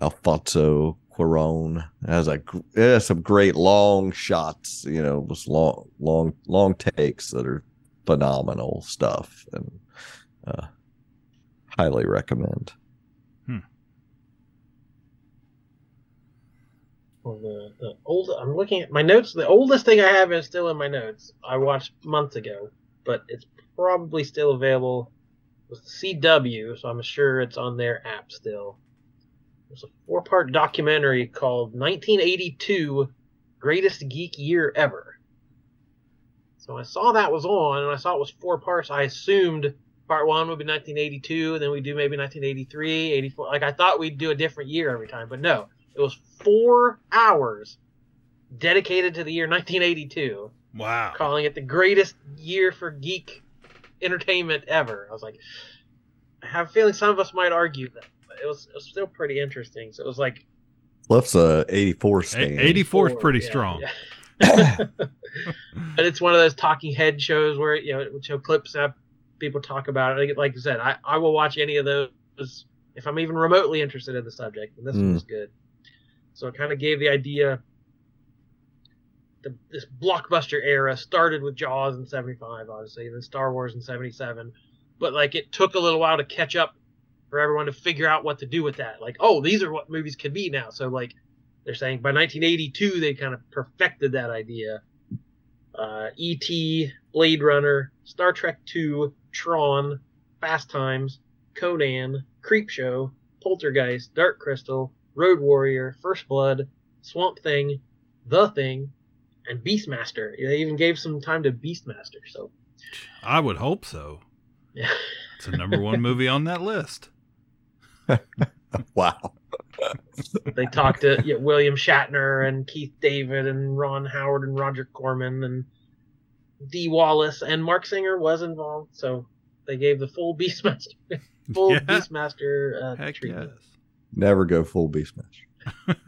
alfonso cuaron has a has some great long shots you know just long long long takes that are phenomenal stuff and uh highly recommend Well, the, the old I'm looking at my notes. The oldest thing I have is still in my notes. I watched months ago, but it's probably still available. It was the CW, so I'm sure it's on their app still. There's a four-part documentary called 1982 Greatest Geek Year Ever. So I saw that was on, and I saw it was four parts. I assumed part one would be 1982, and then we do maybe 1983, 84. Like I thought we'd do a different year every time, but no. It was four hours dedicated to the year 1982, Wow. calling it the greatest year for geek entertainment ever. I was like, I have a feeling some of us might argue that, but it was, it was still pretty interesting. So it was like Cliff's a 84 A- stand 84 is pretty yeah, strong. yeah. but it's one of those talking head shows where you know it would show clips up, people talk about it. Like, like I said, I, I will watch any of those if I'm even remotely interested in the subject, and this one Mm. was good. So it kind of gave the idea. The, this blockbuster era started with Jaws in '75, obviously, then Star Wars in '77. But like, it took a little while to catch up for everyone to figure out what to do with that. Like, oh, these are what movies can be now. So like, they're saying by 1982 they kind of perfected that idea. Uh, E.T., Blade Runner, Star Trek II, Tron, Fast Times, Conan, Creepshow, Poltergeist, Dark Crystal, Road Warrior, First Blood, Swamp Thing, The Thing, and Beastmaster. They even gave some time to Beastmaster. So I would hope so. yeah, It's the number one movie on that list. Wow. they talked to yeah, William Shatner and Keith David and Ron Howard and Roger Corman and Dee Wallace and Marc Singer was involved. So they gave the full Beastmaster, full Yeah. Beastmaster uh, Heck treatment. yes. Never go full beast smash.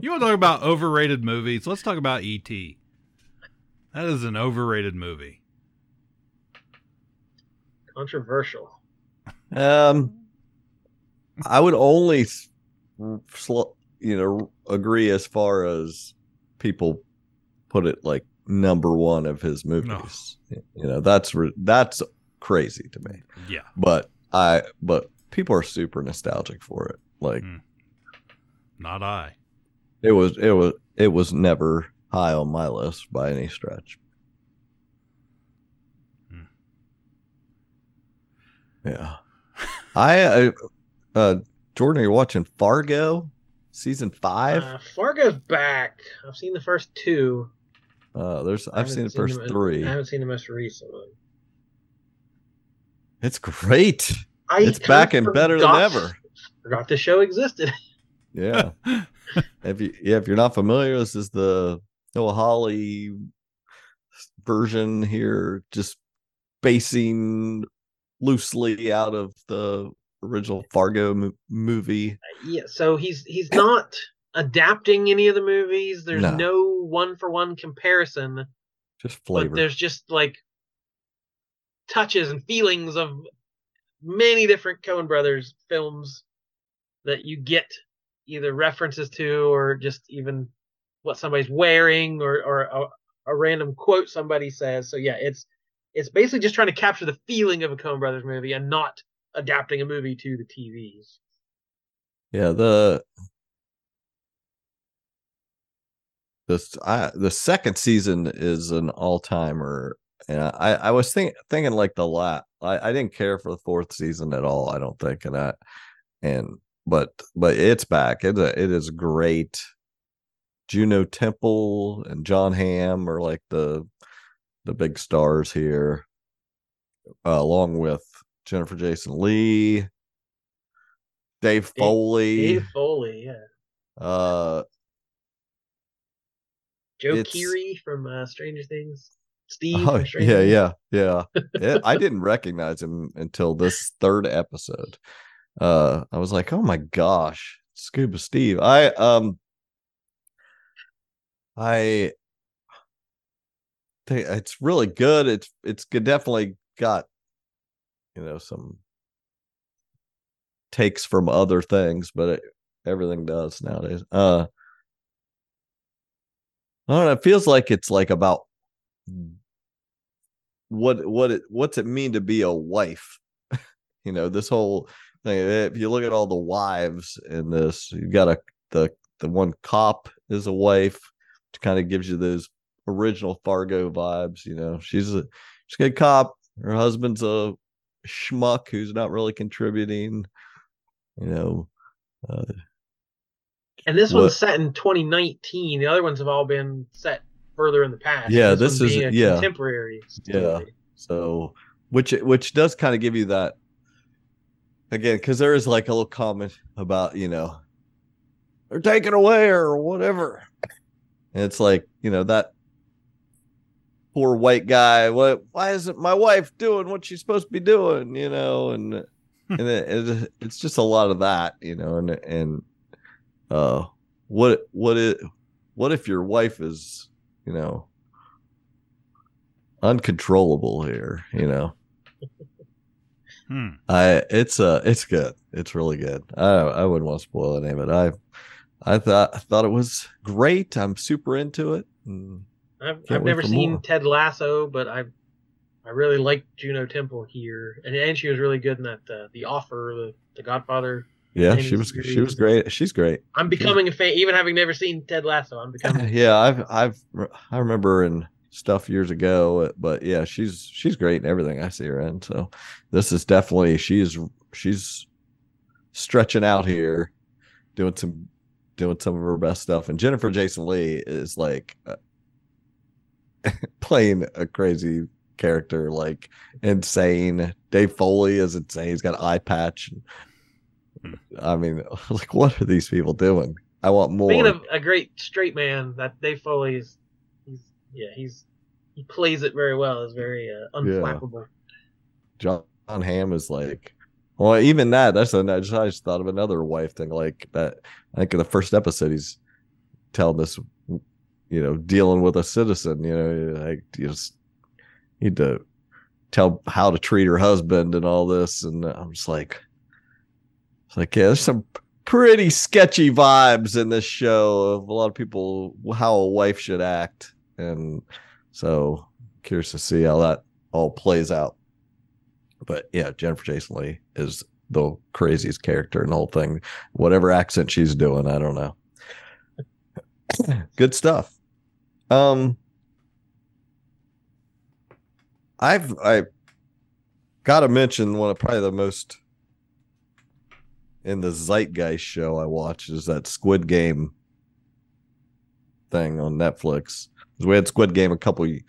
You want to talk about overrated movies? Let's talk about E.T. That is an overrated movie. Controversial. Um, I would only, s- sl- you know, agree as far as people put it like number one of his movies. You know, that's re- that's crazy to me. Yeah. But I, but people are super nostalgic for it. Like Not I. it was, it was, it was never high on my list by any stretch. Yeah. I, uh, uh, Jordan, are you watching Fargo season five? Uh, Fargo's back. I've seen the first two. Uh, there's, I I've haven't seen the first mo- three. I haven't seen the most recent one. It's great. I it's back and better than ever. Forgot the show existed. Yeah. if you yeah, if you're not familiar, this is the Noah Hawley version here, just basing loosely out of the original Fargo mo- movie. Uh, yeah, so he's he's not adapting any of the movies. There's No. no one for one comparison. Just flavor. But there's just like touches and feelings of many different Coen Brothers films that you get either references to or just even what somebody's wearing or, or a, a random quote somebody says. So yeah, it's it's basically just trying to capture the feeling of a Coen Brothers movie and not adapting a movie to the TVs. Yeah, the this I the second season is an all timer, and I I was think, thinking like the lot. I I didn't care for the fourth season at all. I don't think, and I and but but it's back. It it is great. Juno Temple and Jon Hamm are like the the big stars here, uh, along with Jennifer Jason Lee, Dave Foley. Dave Foley, yeah. Uh, Joe Keery from uh, Stranger Things. Steve. oh yeah, yeah, yeah. I didn't recognize him until this third episode. Uh, I was like, oh my gosh, Scuba Steve. I um, I think it's really good. It's it's definitely got you know some takes from other things, but it, everything does nowadays. Uh, I don't know. It feels like it's like about what what it what's it mean to be a wife. you know, this whole thing. If you look at all the wives in this, you've got a the the one cop is a wife, which kind of gives you those original Fargo vibes. You know, she's a she's a good cop. Her husband's a schmuck who's not really contributing. You know, uh, And this What- one's set in 2019. The other ones have all been set further in the past. Yeah, one's this is- yeah. contemporary. yeah. So, which which does kind of give you that again because there is like a little comment about you know they're taken away or whatever, and it's like you know that poor white guy. What? Why isn't my wife doing what she's supposed to be doing? You know, and and it, it, it's just a lot of that, you know, and and uh, what what it what if your wife is you know uncontrollable here you know Hmm. i it's uh it's good it's really good i i wouldn't want to spoil any of it i i thought I thought it was great i'm super into it I've, I've never seen more. Ted Lasso, but I I really liked Juno Temple here, and and she was really good in that uh, The Offer, the, the Godfather. Yeah she was she was great she's great I'm becoming a fan, even having never seen Ted Lasso. I'm becoming. yeah i've i've i remember in stuff years ago, but yeah, she's she's great in everything I see her in. So this is definitely she's she's stretching out here, doing some doing some of her best stuff. And Jennifer Jason Lee is like uh, playing a crazy character, like insane. Dave Foley is insane. He's got an eye patch. I mean, like, what are these people doing? I want more. Speaking of a great straight man, that Dave Foley's, he's yeah, he's he plays it very well. Is very uh, unflappable. Jon Hamm is like, well, even that. That's a, I just, I just thought of another wife thing like that. I think in the first episode, he's telling this, you know, dealing with a citizen. You know, like you just need to tell how to treat her husband and all this, and I'm just like, it's like yeah, there's some pretty sketchy vibes in this show of a lot of people how a wife should act, and so curious to see how that all plays out. But yeah, Jennifer Jason Lee is the craziest character in the whole thing. Whatever accent she's doing, I don't know. Good stuff. Um I've I gotta mention one of probably the most in the zeitgeist show I watched is that Squid Game thing on Netflix. We had Squid Game a couple it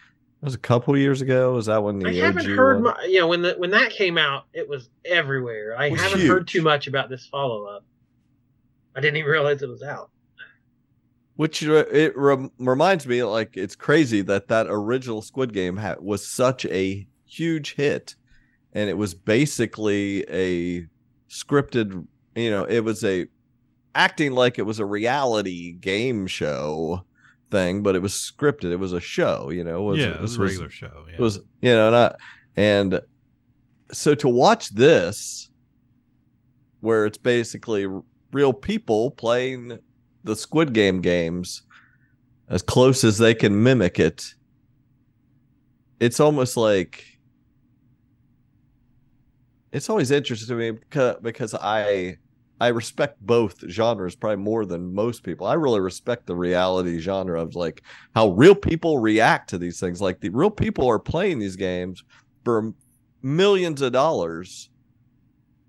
was a couple years ago. Was that when the I haven't OG heard, one? mu- you know, when the when that came out, it was everywhere. I was haven't heard too much about this follow up. I didn't even realize it was out. Which it rem- reminds me, like it's crazy that that original Squid Game ha- was such a huge hit, and it was basically a scripted. You know, it was a acting like it was a reality game show thing, but it was scripted. It was a show. You know, Yeah, it was a regular show, yeah. It was you know, not and so to watch this, where it's basically real people playing the Squid Game games as close as they can mimic it. It's almost like it's always interesting to me because, because I I respect both genres probably more than most people. I really respect the reality genre of like how real people react to these things. Like the real people are playing these games for millions of dollars.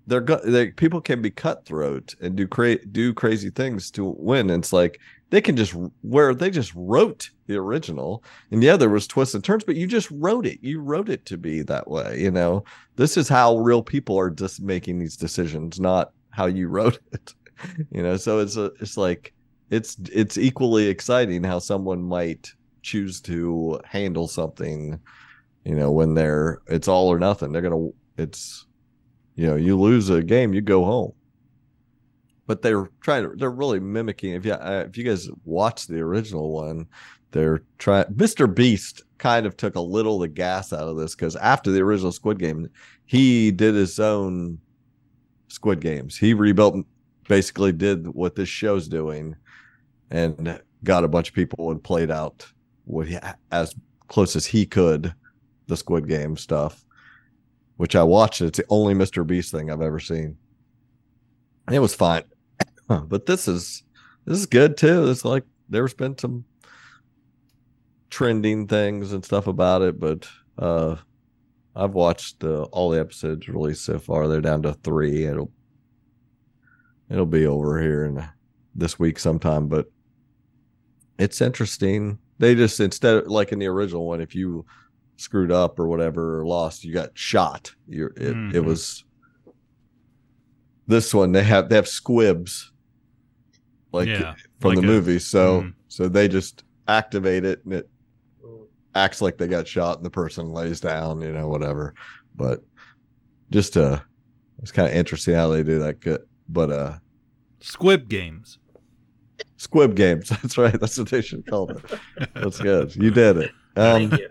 They're go- they people can be cutthroat and do cra- do crazy things to win. And it's like they can just where they just wrote the original, and yeah, there was twists and turns, but you just wrote it. You wrote it to be that way. You know, this is how real people are just making these decisions, not how you wrote it. You know, so it's a, it's like it's it's equally exciting how someone might choose to handle something. You know, when they're it's all or nothing. They're gonna it's you know you lose a game, you go home but they're trying to they're really mimicking if you uh, if you guys watch the original one they're trying mr beast kind of took a little the gas out of this because after the original squid game he did his own squid games. He rebuilt basically did what this show's doing and got a bunch of people and played out what he as close as he could the squid game stuff which i watched. It's the only mr beast thing i've ever seen. It was fine. But this is this is good too. It's like there's been some trending things and stuff about it, but uh I've watched uh, all the episodes released so far. They're down to three. It'll it'll be over here in this week sometime, but it's interesting. They just instead of like in the original one, if you screwed up or whatever or lost, you got shot. You're it, it Mhm. was this one they have they have squibs like Yeah, from like the a- movie so mhm. so they just activate it and it acts like they got shot and the person lays down you know whatever. But just uh it's kind of interesting how they do that good but uh Squib games. squib games that's right that's what they should call it. That's good you did it. Um Thank you.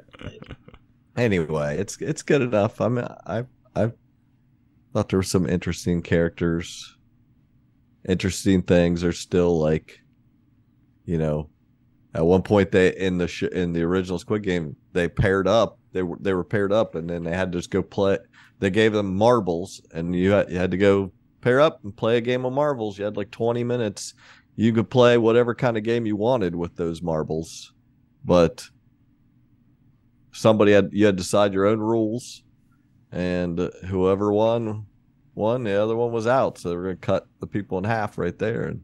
anyway it's it's good enough. I'm i i thought there were some interesting characters. Interesting things are still like you know at one point they in the sh- in the original squid game they paired up they were they were paired up and then they had to just go play they gave them marbles and you had, you had to go pair up and play a game of marbles you had like 20 minutes you could play whatever kind of game you wanted with those marbles but somebody had you had to decide your own rules, and whoever won won. The other one was out, so they were gonna cut the people in half right there. And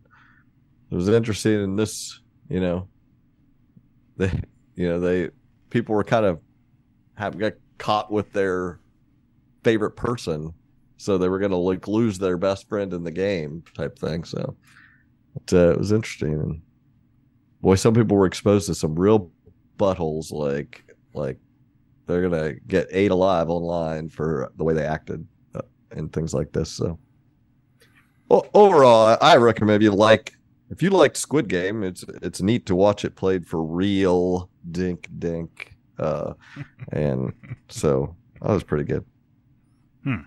it was interesting in this, you know, they, you know, they people were kind of have got caught with their favorite person, so they were gonna like lose their best friend in the game type thing. So it, uh, it was interesting, and boy, some people were exposed to some real buttholes, like like they're gonna get ate alive online for the way they acted uh, and things like this. So o- overall, I recommend you like if you liked Squid Game, it's it's neat to watch it played for real dink dink. Uh, and so that was pretty good. Hmm.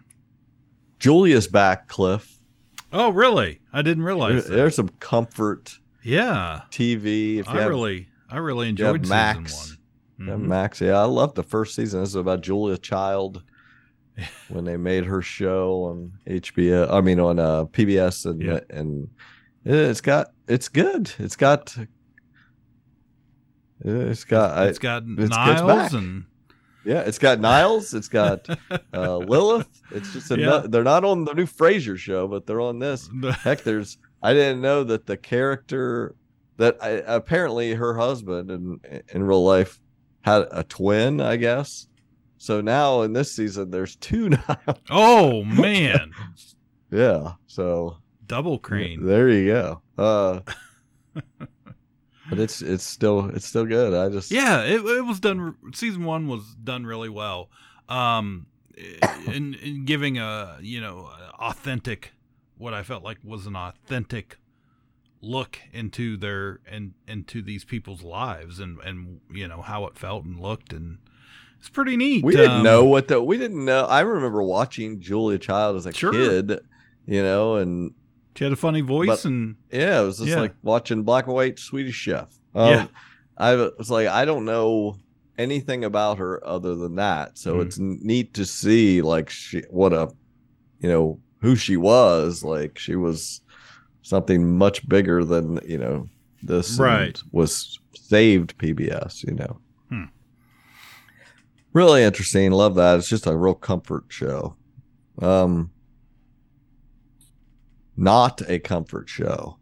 Julia's back, Cliff. Oh, really? I didn't realize. There- there's some comfort Yeah, TV. If you I have, really, I really if you have enjoyed Max, season Yeah, one. Mhm. Max. Yeah, I love the first season. This is about Julia Child when they made her show on HBO. I mean, on uh, PBS, and Yeah. and it's got it's good. It's got it's got It's got it's- it's Niles and yeah, it's got Niles. It's got uh, Lilith. It's just a, Yeah. they're not on the new Frasier show, but they're on this. Heck, there's I didn't know that the character that I, apparently her husband in in real life had a twin, I guess. So now in this season, there's two Niles. oh man, Yeah. So double crane. there you go. Uh, but it's it's still it's still good. I just Yeah, it, it was done. Season one was done really well, um, in in giving a you know authentic, what I felt like was an authentic look into their and into these people's lives and and you know how it felt and looked and it's pretty neat. We didn't Um, know what the we didn't know. I remember watching Julia Child as a Sure. kid, you know, and She had a funny voice But- and yeah, it was just Yeah. like watching black and white Swedish Chef. Um, Yeah. I was like, I don't know anything about her other than that, so Mhm. it's neat to see like she what a, you know, who she was. Like she was something much bigger than you know this. Right. Was saved PBS, you know. Hmm. Really interesting. Love that. It's just a real comfort show. Um, not a comfort show.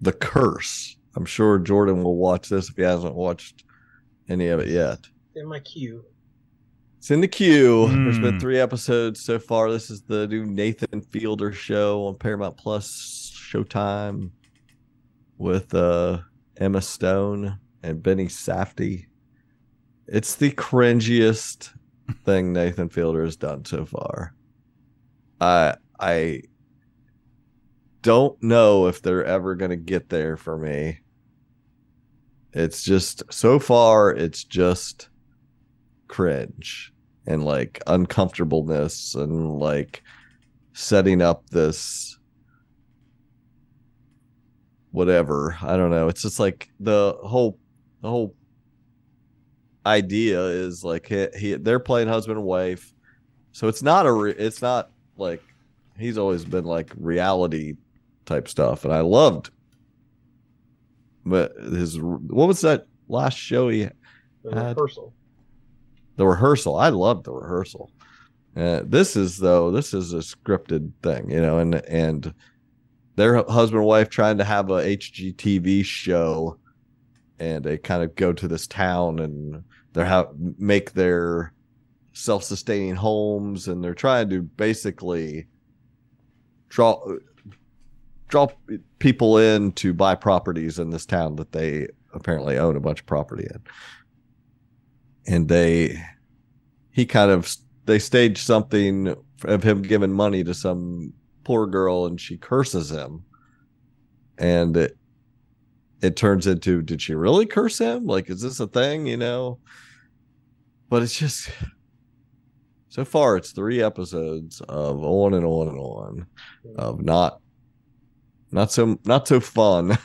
The Curse. I'm sure Jordan will watch this if he hasn't watched any of it yet. in my queue. It's in the queue. There's been Hmm. three episodes so far. This is the new Nathan Fielder show on Paramount Plus Showtime with uh, Emma Stone and Benny Safdie. It's the cringiest thing Nathan Fielder has done so far. I I don't know if they're ever going to get there for me. It's just so far it's just cringe and like uncomfortableness and like setting up this whatever. I don't know. It's just like the whole the whole idea is like he, he they're playing husband and wife. So it's not a re, it's not like he's always been like reality type stuff and i loved but his what was that last show he The had? rehearsal. the rehearsal i loved the rehearsal uh, this is though this is a scripted thing you know and and their husband and wife trying to have a hgtv show and they kind of go to this town and they have make their self-sustaining homes and they're trying to basically draw draw people in to buy properties in this town that they apparently own a bunch of property in. And they he kind of they stage something of him giving money to some poor girl and she curses him. And it it turns into did she really curse him? Like is this a thing you know? But it's just so far it's three episodes of on and on and on of not not so not so fun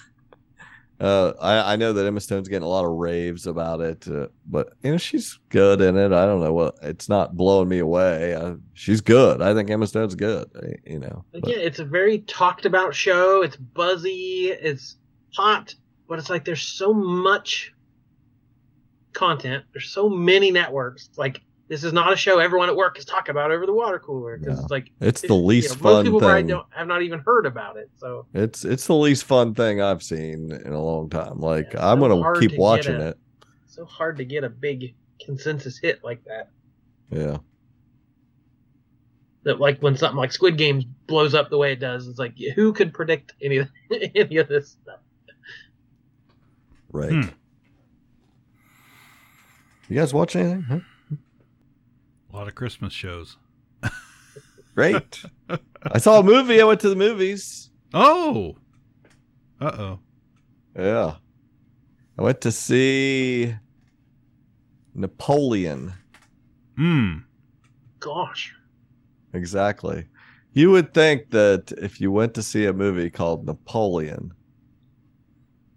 uh i i know that emma stone's getting a lot of raves about it uh, but you know she's good in it i don't know what it's not blowing me away she's good i think emma stone's good uh, you know Again, it's a very talked about show. It's buzzy. It's hot, but it's like there's so much content. There's so many networks. Like this is not a show everyone at work is talking about over the water cooler because No. it's like It's the least most fun people probably thing. don't have not even heard about it. So It's it's the least fun thing I've seen in a long time. Like it's I'm so gonna hard to keep watching a- it. so hard to get a big consensus hit like that. Yeah. That like when something like Squid Games blows up the way it does, it's like who could predict any of any of this stuff? Right. Hmm. You guys watch anything? Huh? A lot of Christmas shows. Great. I saw a movie. I went to the movies. Oh. Uh oh. Yeah. I went to see Napoleon. Hmm. Gosh, Exactly. You would think that if you went to see a movie called Napoleon,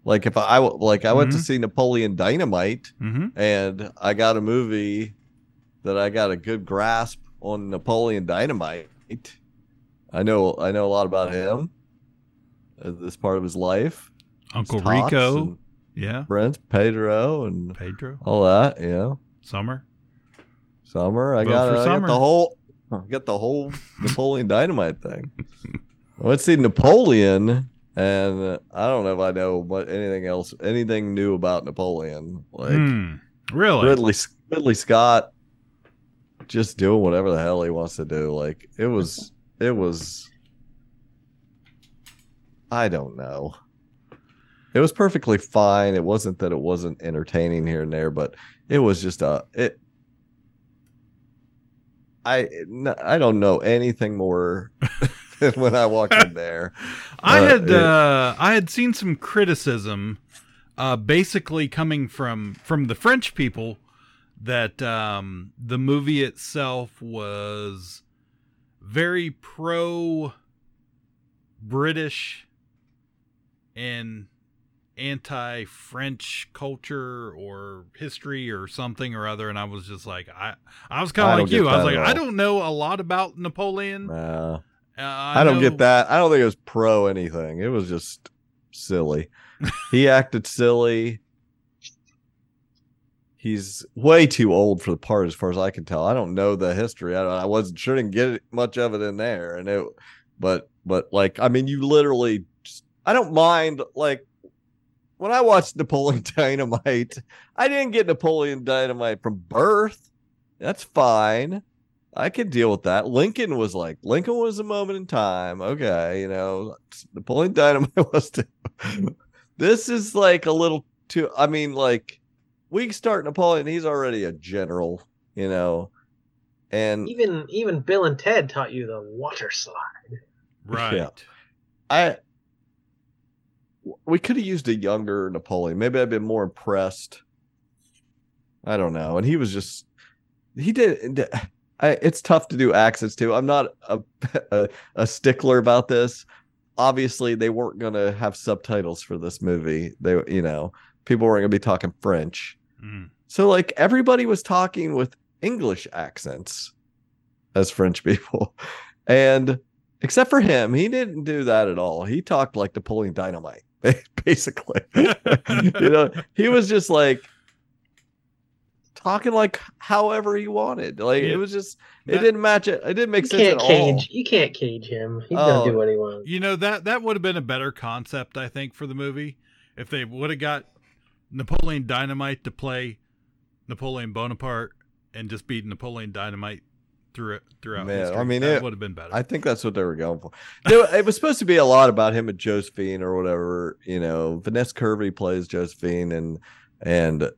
like if I, I w- like I went to Mhm. see Napoleon Dynamite, Mm-hmm. and I got a movie that I got a good grasp on Napoleon Dynamite. I know I know a lot about him. uh, This part of his life. Uncle tots Rico. Yeah. friends, Pedro and Pedro. all that. Yeah, Summer. summer. I Vote got, I got the whole. I got the whole Napoleon Dynamite thing. Let's see Napoleon, and I don't know if I know what anything else, anything new about Napoleon. Like Hmm. Really? Ridley Ridley Scott just doing whatever the hell he wants to do. Like it was it was I don't know. It was perfectly fine. It wasn't that it wasn't entertaining here and there, but it was just a it I I don't know anything more than when I walked in there. I Uh, had it- uh, I had seen some criticism, uh, basically coming from from the French people, that um, the movie itself was very pro British and anti French culture or history or something or other, and I was just like, I I was kind of like you. I was like, I don't know a lot about Napoleon. Nah. Uh, I, don't know- get that. I don't think it was pro anything. It was just silly. he acted silly. He's way too old for the part, as far as I can tell. I don't know the history. I, I wasn't sure didn't get much of it in there, and it, but but like I mean, you literally. Just, I don't mind like when I watched Napoleon Dynamite. I didn't get Napoleon Dynamite from birth. That's fine. I can deal with that. Lincoln was like Lincoln was a moment in time. Okay, you know, Napoleon Dynamite was too. this is like a little too. I mean, like we start Napoleon. He's already a general, you know, and even even Bill and Ted taught you the water slide. Right. Yeah. I we could have used a younger Napoleon. Maybe I'd been more impressed. I don't know. And he was just he did. I, it's tough to do accents too. I'm not a, a a stickler about this. Obviously, they weren't going to have subtitles for this movie. They, you know, people weren't going to be talking French. Mm. So like everybody was talking with English accents as French people. And except for him, he didn't do that at all. He talked like Napoleon Dynamite, basically. you know, he was just like talking like however he wanted. Like Yeah. it was just it That- didn't match it. It didn't make You sense can't at cage. all. You can't cage him. He's Oh. gonna do what he wants. You know that that would have been a better concept, I think, for the movie if they would have got Napoleon Dynamite to play Napoleon Bonaparte and just beat Napoleon Dynamite through throughout Man, history. I mean, that it would have been better. I think that's what they were going for. There- it was supposed to be a lot about him and Josephine or whatever. You know, Vanessa Kirby plays Josephine, and and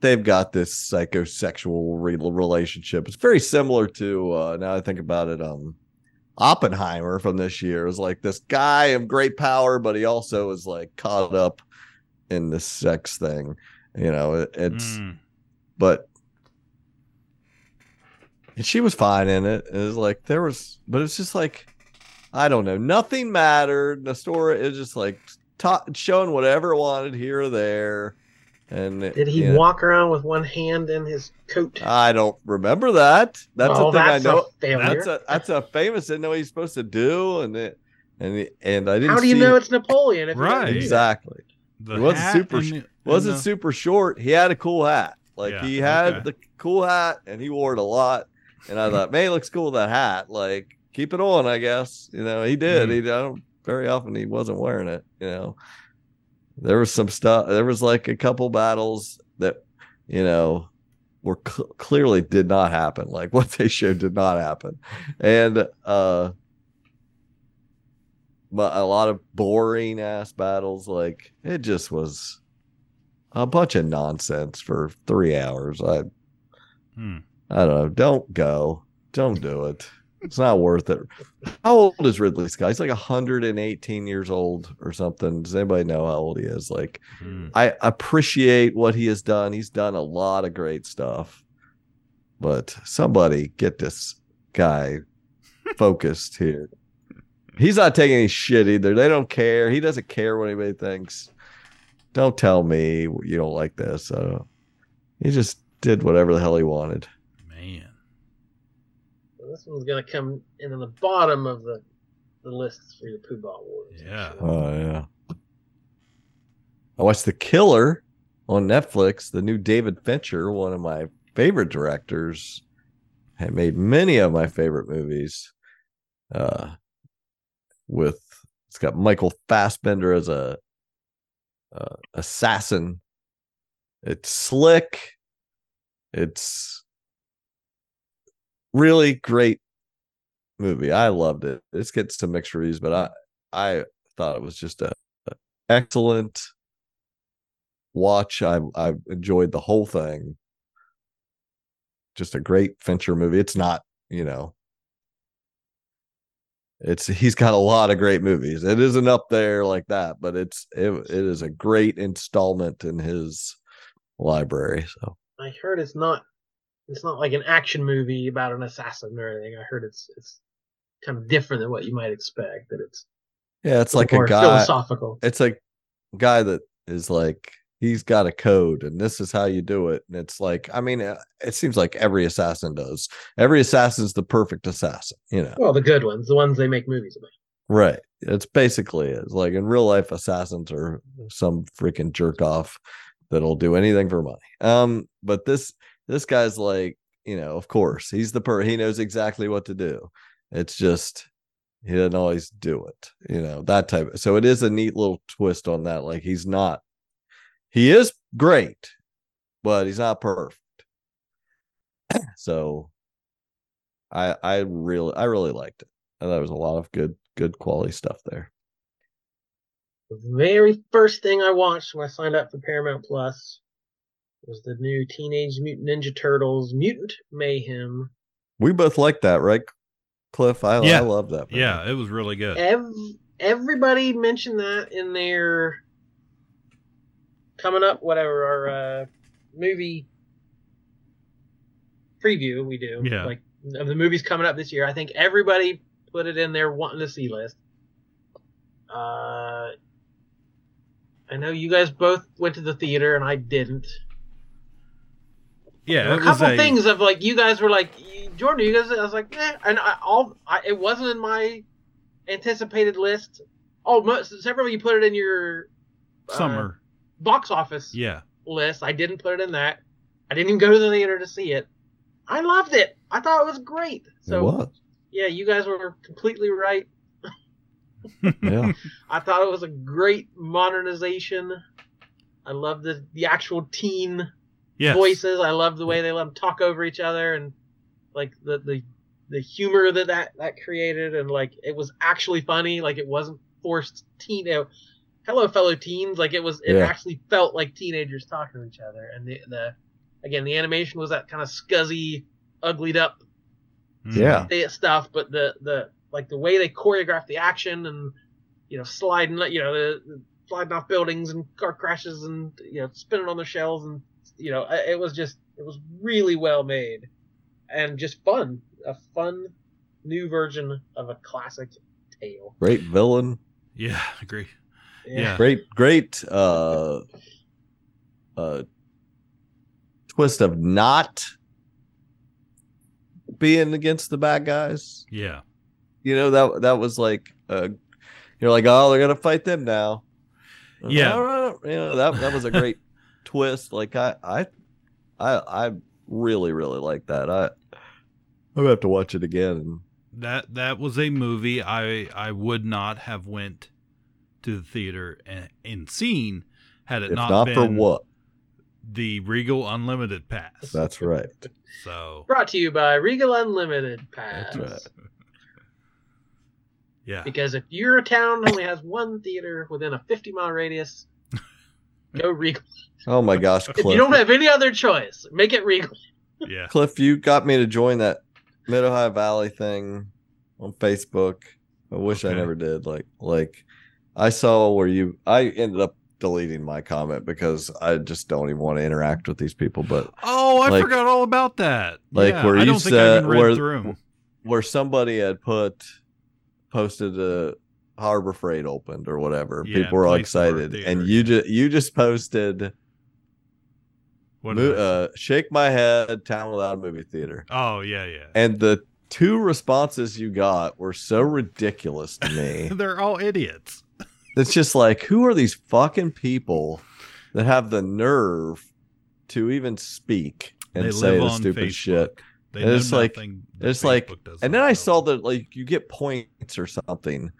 they've got this psychosexual re- relationship. It's very similar to uh, now I think about it. Um, Oppenheimer from this year is like this guy of great power, but he also is like caught up in this sex thing. You know, it, it's Mm. but and she was fine in it. It was like there was, but it's just like I don't know. Nothing mattered. The story is just like ta- showing whatever it wanted here or there. And Did he you know, walk around with one hand in his coat? I don't remember that. That's Oh, a thing that's a I know. failure. That's a that's a famous. Didn't know what he's supposed to do, and it and and I didn't. How do you see- know it's Napoleon? If Right. exactly? The He wasn't super. and the- and wasn't the- super short. He had a cool hat. Like Yeah, he had okay. the cool hat and he wore it a lot. And I thought, man, looks cool with that hat. Like, keep it on, I guess. You know, he did. Mhm. He I don't very often he wasn't wearing it, you know. There was some stuff there was like a couple battles that, you know, were cl- clearly did not happen. Like what they showed did not happen. And uh but a lot of boring ass battles. Like it just was a bunch of nonsense for three hours. I Hmm. I don't know. Don't go. Don't do it. It's not worth it. How old is Ridley Scott? He's like 118 years old or something. Does anybody know how old he is? Like, Hmm. I appreciate what he has done. He's done a lot of great stuff. But somebody get this guy focused here. He's not taking any shit either. They don't care. He doesn't care what anybody thinks. Don't tell me you don't like this. So he just did whatever the hell he wanted. Man. So this one's gonna come in on the bottom of the the lists for your Pooh Bah Awards. Yeah. Oh yeah. I watched The Killer on Netflix. The new David Fincher, one of my favorite directors, had made many of my favorite movies. Uh, with it's got Michael Fassbender as a uh, assassin. It's slick. It's really great movie. I loved it. This gets to mixed reviews, but I I thought it was just a, a excellent watch. I I enjoyed the whole thing. Just a great Fincher movie. It's not, you know, it's he's got a lot of great movies. It isn't up there like that, but it's it, it is a great installment in his library. So I heard it's not it's not like an action movie about an assassin or anything. I heard it's it's kind of different than what you might expect. That it's yeah, it's like a guy. philosophical. It's like a guy that is like he's got a code and this is how you do it and it's like i mean uh, it seems like every assassin does. Every assassin's the perfect assassin you know? Well, the good ones, the ones they make movies about. right. It's basically is like in real life assassins are some freaking jerk off that'll do anything for money. Um but this this guy's like you know of course he's the per he knows exactly what to do. It's just he doesn't always do it you know that type so it is a neat little twist on that like he's not he is great, but he's not perfect. so I I really I really liked it. I thought there was a lot of good good quality stuff there. The very first thing I watched when I signed up for Paramount Plus was the new Teenage Mutant Ninja Turtles Mutant Mayhem. We both liked that, right, Cliff? I Yeah. I love that. movie. Yeah, it was really good. Ev- everybody mentioned that in their coming up, whatever our uh, movie preview we do. Yeah. Like of the movies coming up this year. I think everybody put it in their wanting to see list. Uh, I know you guys both went to the theater and I didn't. Yeah, a couple a- things of like you guys were like Jordan, you guys. I was like, eh, and I, all I, it wasn't in my anticipated list. Oh, most, several of you put it in your uh, Summer. Box office Yeah. list. I didn't put it in that. I didn't even go to the theater to see it. I loved it. I thought it was great. So it was. yeah, you guys were completely right. Yeah. I thought it was a great modernization. I love the the actual teen Yes. voices. I love the way they let them talk over each other and like the the the humor that that that created and like it was actually funny. Like it wasn't forced teen. You know, hello, fellow teens. Like it was. It Yeah. actually felt like teenagers talking to each other. And the the again the animation was that kind of scuzzy, uglied up hmm. Yeah. stuff, but the the like the way they choreographed the action and you know sliding, you know, the, the sliding off buildings and car crashes and you know spinning on their shells and you know it was just it was really well made and just fun, a fun new version of a classic tale. Great villain. Yeah, agree. Yeah. Great, great uh uh twist of not being against the bad guys. Yeah. You know, that that was like uh you're like, oh, they're gonna fight them now. Yeah. Right, You know, that that was a great twist. Like I I I I really really like that. I I'm gonna have to watch it again. That that was a movie I I would not have went to the theater and, and seen had it if not, not, been for what? the Regal Unlimited Pass. That's right. So Brought to you by Regal Unlimited Pass. That's right. yeah, Because if your town only has one theater within a 50 mile radius, go Regal. Oh my gosh, If Cliff! you don't have any other choice, make it Regal. yeah. Cliff, you got me to join that Mid Ohio Valley thing on Facebook. I wish I Okay. never did. Like, like I saw where you. I ended up deleting my comment because I just don't even want to interact with these people. But Oh, I Like- forgot all about that. like Yeah, where I you don't think I said even read where where somebody had put posted a Harbor Freight opened or whatever. Yeah, people were all excited, theater, and you just you just posted. What mo- uh, shake my head, town without a movie theater. oh yeah, yeah. And the two responses you got were so ridiculous to me. They're all idiots. It's just like, who are these fucking people that have the nerve to even speak and They say the stupid Facebook. shit? They And it's like, it's like, Facebook does and then I saw that like you get points or something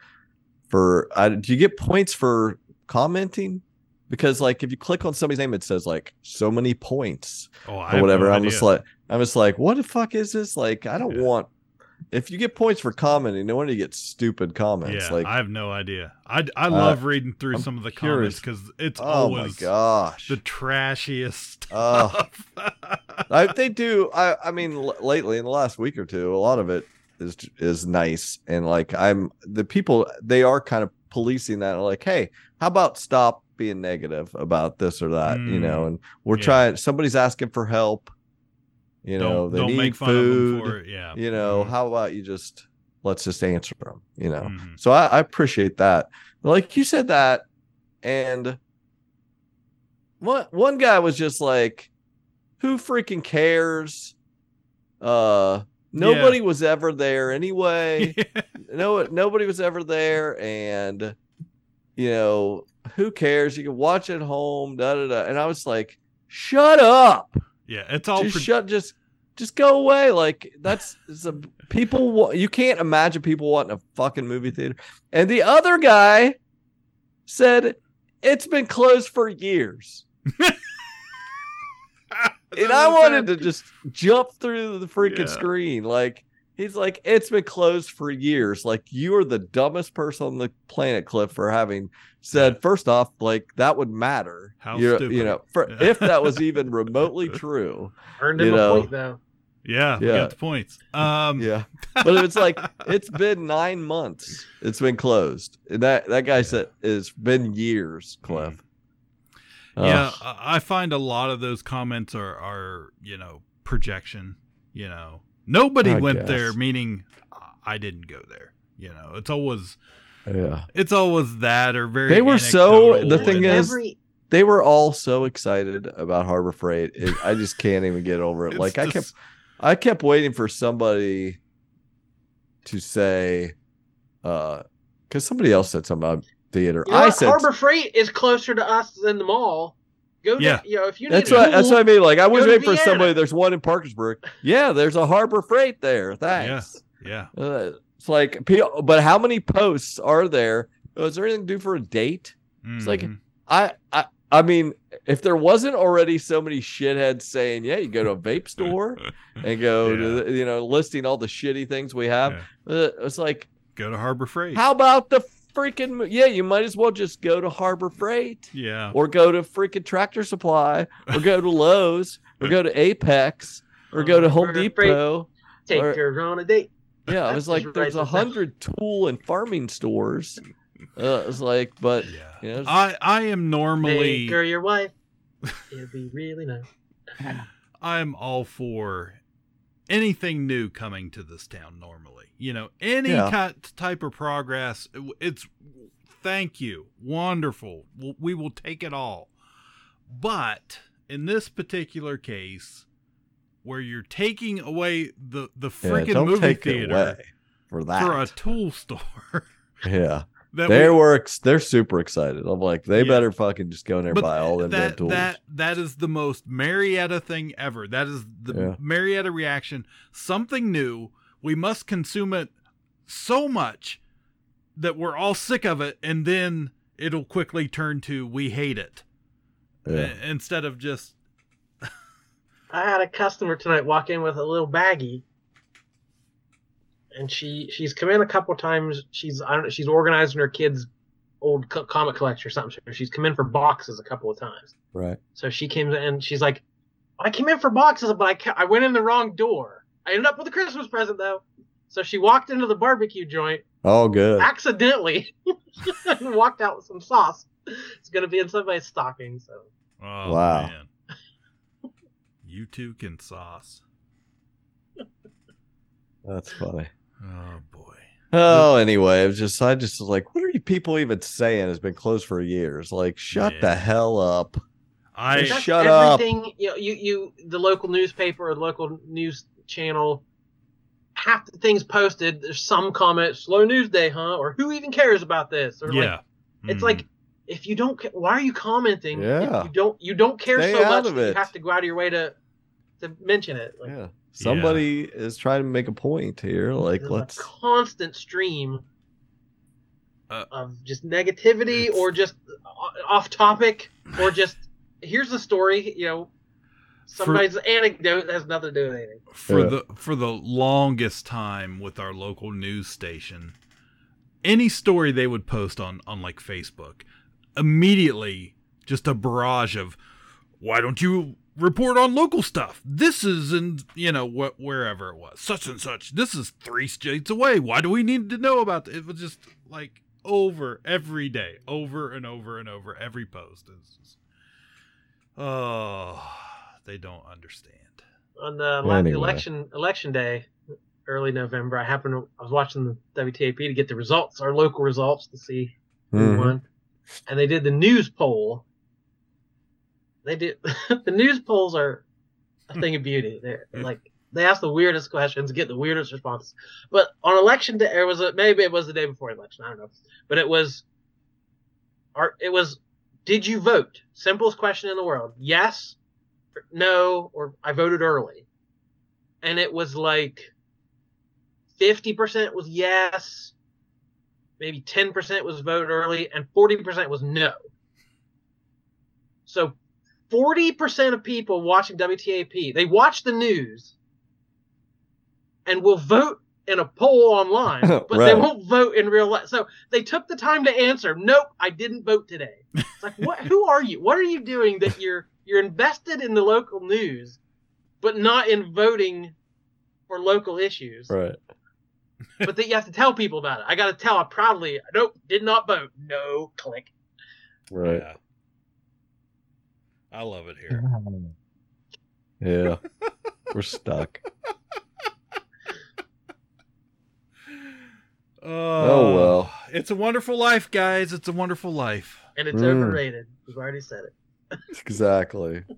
for. I, do you get points for commenting? Because like if you click on somebody's name, it says like so many points Oh, I or whatever. no I'm just like, I'm just like, what the fuck is this? Like, I don't Yeah. want. If you get points for commenting, no wonder you get stupid comments. Yeah, like, I have no idea. I, I love reading through I'm some of the curious. comments because it's oh my always gosh, the trashiest stuff. I, they do. I, I mean, l- lately in the last week or two, a lot of it is is nice, and like I'm the people they are kind of policing that. Like, hey, how about stop being negative about this or that? You know, Mm, and we're yeah. trying. Somebody's asking for help. You know, Don't- they don't need make fun of 'em food. for it, yeah. You know, Mhm. how about you just let's just answer them. You know, Mhm. so I, I appreciate that. Like you said that, and one one guy was just like, "Who freaking cares?" Uh, nobody was ever there anyway. no, nobody was ever there, and you know, who cares? You can watch at home. Da da da. And I was like, "Shut up! Yeah, it's all just pre- shut. Just just go away." Like that's a people. You can't imagine people wanting a fucking movie theater. And the other guy said it's been closed for years. and I wanted to just jump through the freaking Yeah. screen. Like he's like, it's been closed for years. Like you are the dumbest person on the planet, Cliff, for having said first off, like that would matter. How You're- stupid. You know, for, if that was even remotely true. Earned him know, a point though. yeah, Yeah. got the points. Um, yeah, but it's like it's been nine months. It's been closed. And that that guy said it's been years, Cliff. yeah, Ugh. I I find a lot of those comments are are you know projection. You know, nobody I went there, meaning I didn't go there. You know, it's always yeah. it's always that or very. They were so. The thing and- is, they were all so excited about Harbor Freight. It, I just can't even get over it. It's like I kept, I kept waiting for somebody to say, uh, because somebody else said something about theater. You know I what? said Harbor Freight is closer to us than the mall. Go Yeah. to, you know, if you need That's a what that's what I mean. Like I was waiting for somebody. There's one in Parkersburg. Yeah, there's a Harbor Freight there. Thanks. Yeah. Uh, it's like, but how many posts are there? Oh, Is there anything to do for a date? It's like Mhm. I, I I mean, if there wasn't already so many shitheads saying, "Yeah, you go to a vape store and go to the, you know listing all the shitty things we have," uh, it's like, go to Harbor Freight. how about the freaking yeah? You might as well just go to Harbor Freight. Yeah. Or go to freaking Tractor Supply, or go to Lowe's, or go to Apex, or go to Home Harbor Freight. Depot. Take or- her on a date. yeah, it was like Just there's a hundred tool and farming stores. Uh, it's like, but yeah, you know, I I am normally Make her your wife. It'd be really nice. I'm all for anything new coming to this town normally. You know, any Yeah. type of progress, it's thank you. Wonderful. We'll- take it all. But in this particular case, where you're taking away the the freaking don't movie theater away for that. for a tool store. yeah, That they we- were ex- they're super excited. I'm like, they Yeah. better fucking just go in there and But buy all them damn that tools. that that is the most Marietta thing ever. That is the Yeah. Marietta reaction. Something new. We must consume it so much that we're all sick of it, and then it'll quickly turn to we hate it Yeah. I- instead of just I had a customer tonight walk in with a little baggie, and she she's come in a couple times. She's I don't know, she's organizing her kids' old co- comic collection or something. She's come in for boxes a couple of times. right. So she came in and she's like, I came in for boxes, but I ca- I went in the wrong door. I ended up with a Christmas present though. So she walked into the barbecue joint Oh, good. accidentally walked out with some sauce. It's gonna be in somebody's stocking. So oh Wow. man. You two can sauce. That's funny. Oh boy. Oh, anyway, it was just I just was like, what are you people even saying? It's been closed for years. Like, shut the hell up. I That's shut up. everything, You know, you you the local newspaper or local news channel. Half the things posted, there's some comment, "Slow news day, huh?" Or "Who even cares about this?" Or yeah. like, it's Mhm. like if you don't, why are you commenting? if Yeah. you don't you don't care Stay so much that you have to go out of your way to to mention it. Like, Yeah. Somebody is trying to make a point here. Like, there's let's. a constant stream Uh, of just negativity or just off topic or just here's the story. You know, somebody's anecdote has nothing to do with anything. for Yeah. the for the longest time with our local news station any story they would post on on like facebook immediately just a barrage of why don't you report on local stuff. This is in you know what wherever it was. Such and such. This is three states away. Why do we need to know about it, it was just like over every day. Over and over and over. Every post is just, oh they don't understand. On the Anyway. election election day, early November, I happened to I was watching the WTAP to get the results, our local results, to see who Mhm. won, and they did the news poll. They did the news polls are a thing of beauty. They're like they ask the weirdest questions, get the weirdest responses. But on election day, or was it maybe it was the day before election? I don't know, but it was. Are it was? Did you vote? Simplest question in the world. Yes, no, or I voted early, and it was like fifty percent was yes, maybe ten percent was vote early, and forty percent was no. So forty percent of people watching WTAP they watch the news and will vote in a poll online, but they won't vote in real life. So they took the time to answer, "Nope, I didn't vote today." It's like, what? Who are you? What are you doing that you're you're invested in the local news, but not in voting for local issues? Right. But that you have to tell people about it. I got to tell I proudly, nope, did not vote. No, click. Right. Yeah. I love it here. Yeah. We're stuck. Oh, well. It's a wonderful life, guys. It's a wonderful life. And it's Mm. overrated. We've already said it. Exactly.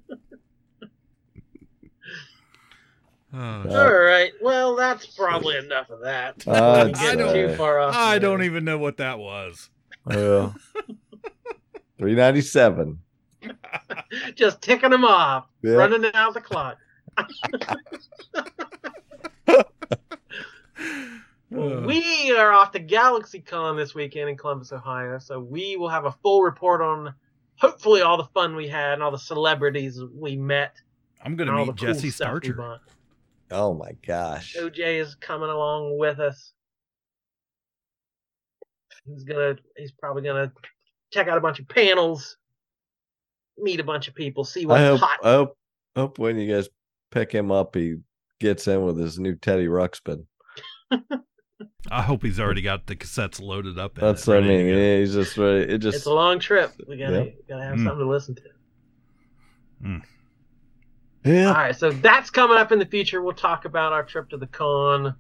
Oh, Uh, All right. Well, that's probably enough of that. Before I'd get say. too far off. I don't rails. even know what that was. Yeah. Three ninety seven. Just ticking them off, Yeah. running out the clock. We are off to GalaxyCon this weekend in Columbus, Ohio, so we will have a full report on hopefully all the fun we had and all the celebrities we met. I'm gonna meet the cool Jesse stuff we Starcher. Oh my gosh. OJ is coming along with us. He's gonna he's probably gonna check out a bunch of panels, meet a bunch of people, see what's I hope hot. I hope hope when you guys pick him up he gets in with his new Teddy Ruxpin. I hope he's already got the cassettes loaded up. That's it, what I mean. Yeah, he's just ready. It just it's a long trip. We gotta Yep. gotta have Mm. something to listen to. yeah. All right, so that's coming up in the future. We'll talk about our trip to the con.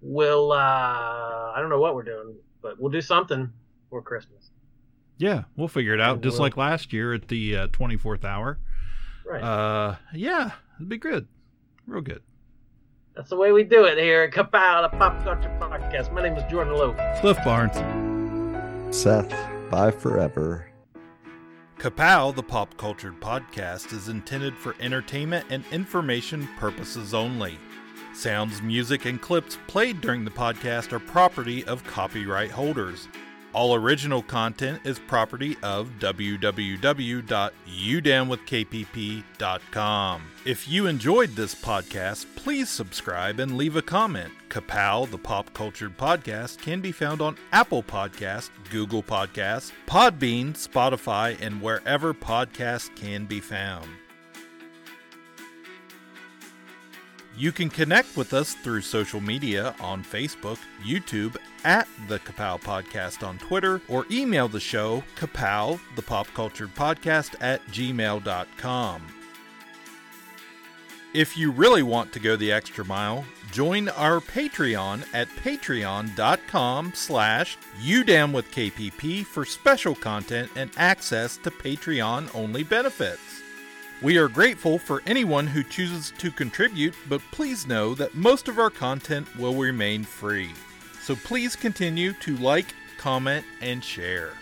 We'll uh I don't know what we're doing, but we'll do something for Christmas. Yeah, we'll figure it out. We Just will. like last year at the uh, 24th hour. Right. Uh, yeah, it'd be good. Real good. That's the way we do it here at Kapow, the Pop Culture Podcast. My name is Jordan Lowe. Cliff Barnes. Seth, bye forever. Kapow, the pop Culture podcast, is intended for entertainment and information purposes only. Sounds, music, and clips played during the podcast are property of copyright holders. All original content is property of www.udownwithkpp.com. If you enjoyed this podcast, please subscribe and leave a comment. Kapow, the pop cultured podcast, can be found on Apple Podcasts, Google Podcasts, Podbean, Spotify, and wherever podcasts can be found. You can connect with us through social media on Facebook, YouTube, at the Kapow Podcast on Twitter, or email the show, kapow, the pop cultured podcast, at gmail.com. If you really want to go the extra mile, join our Patreon at patreon.com slash udownwithkpp for special content and access to Patreon-only benefits. We are grateful for anyone who chooses to contribute, but please know that most of our content will remain free. So please continue to like, comment, and share.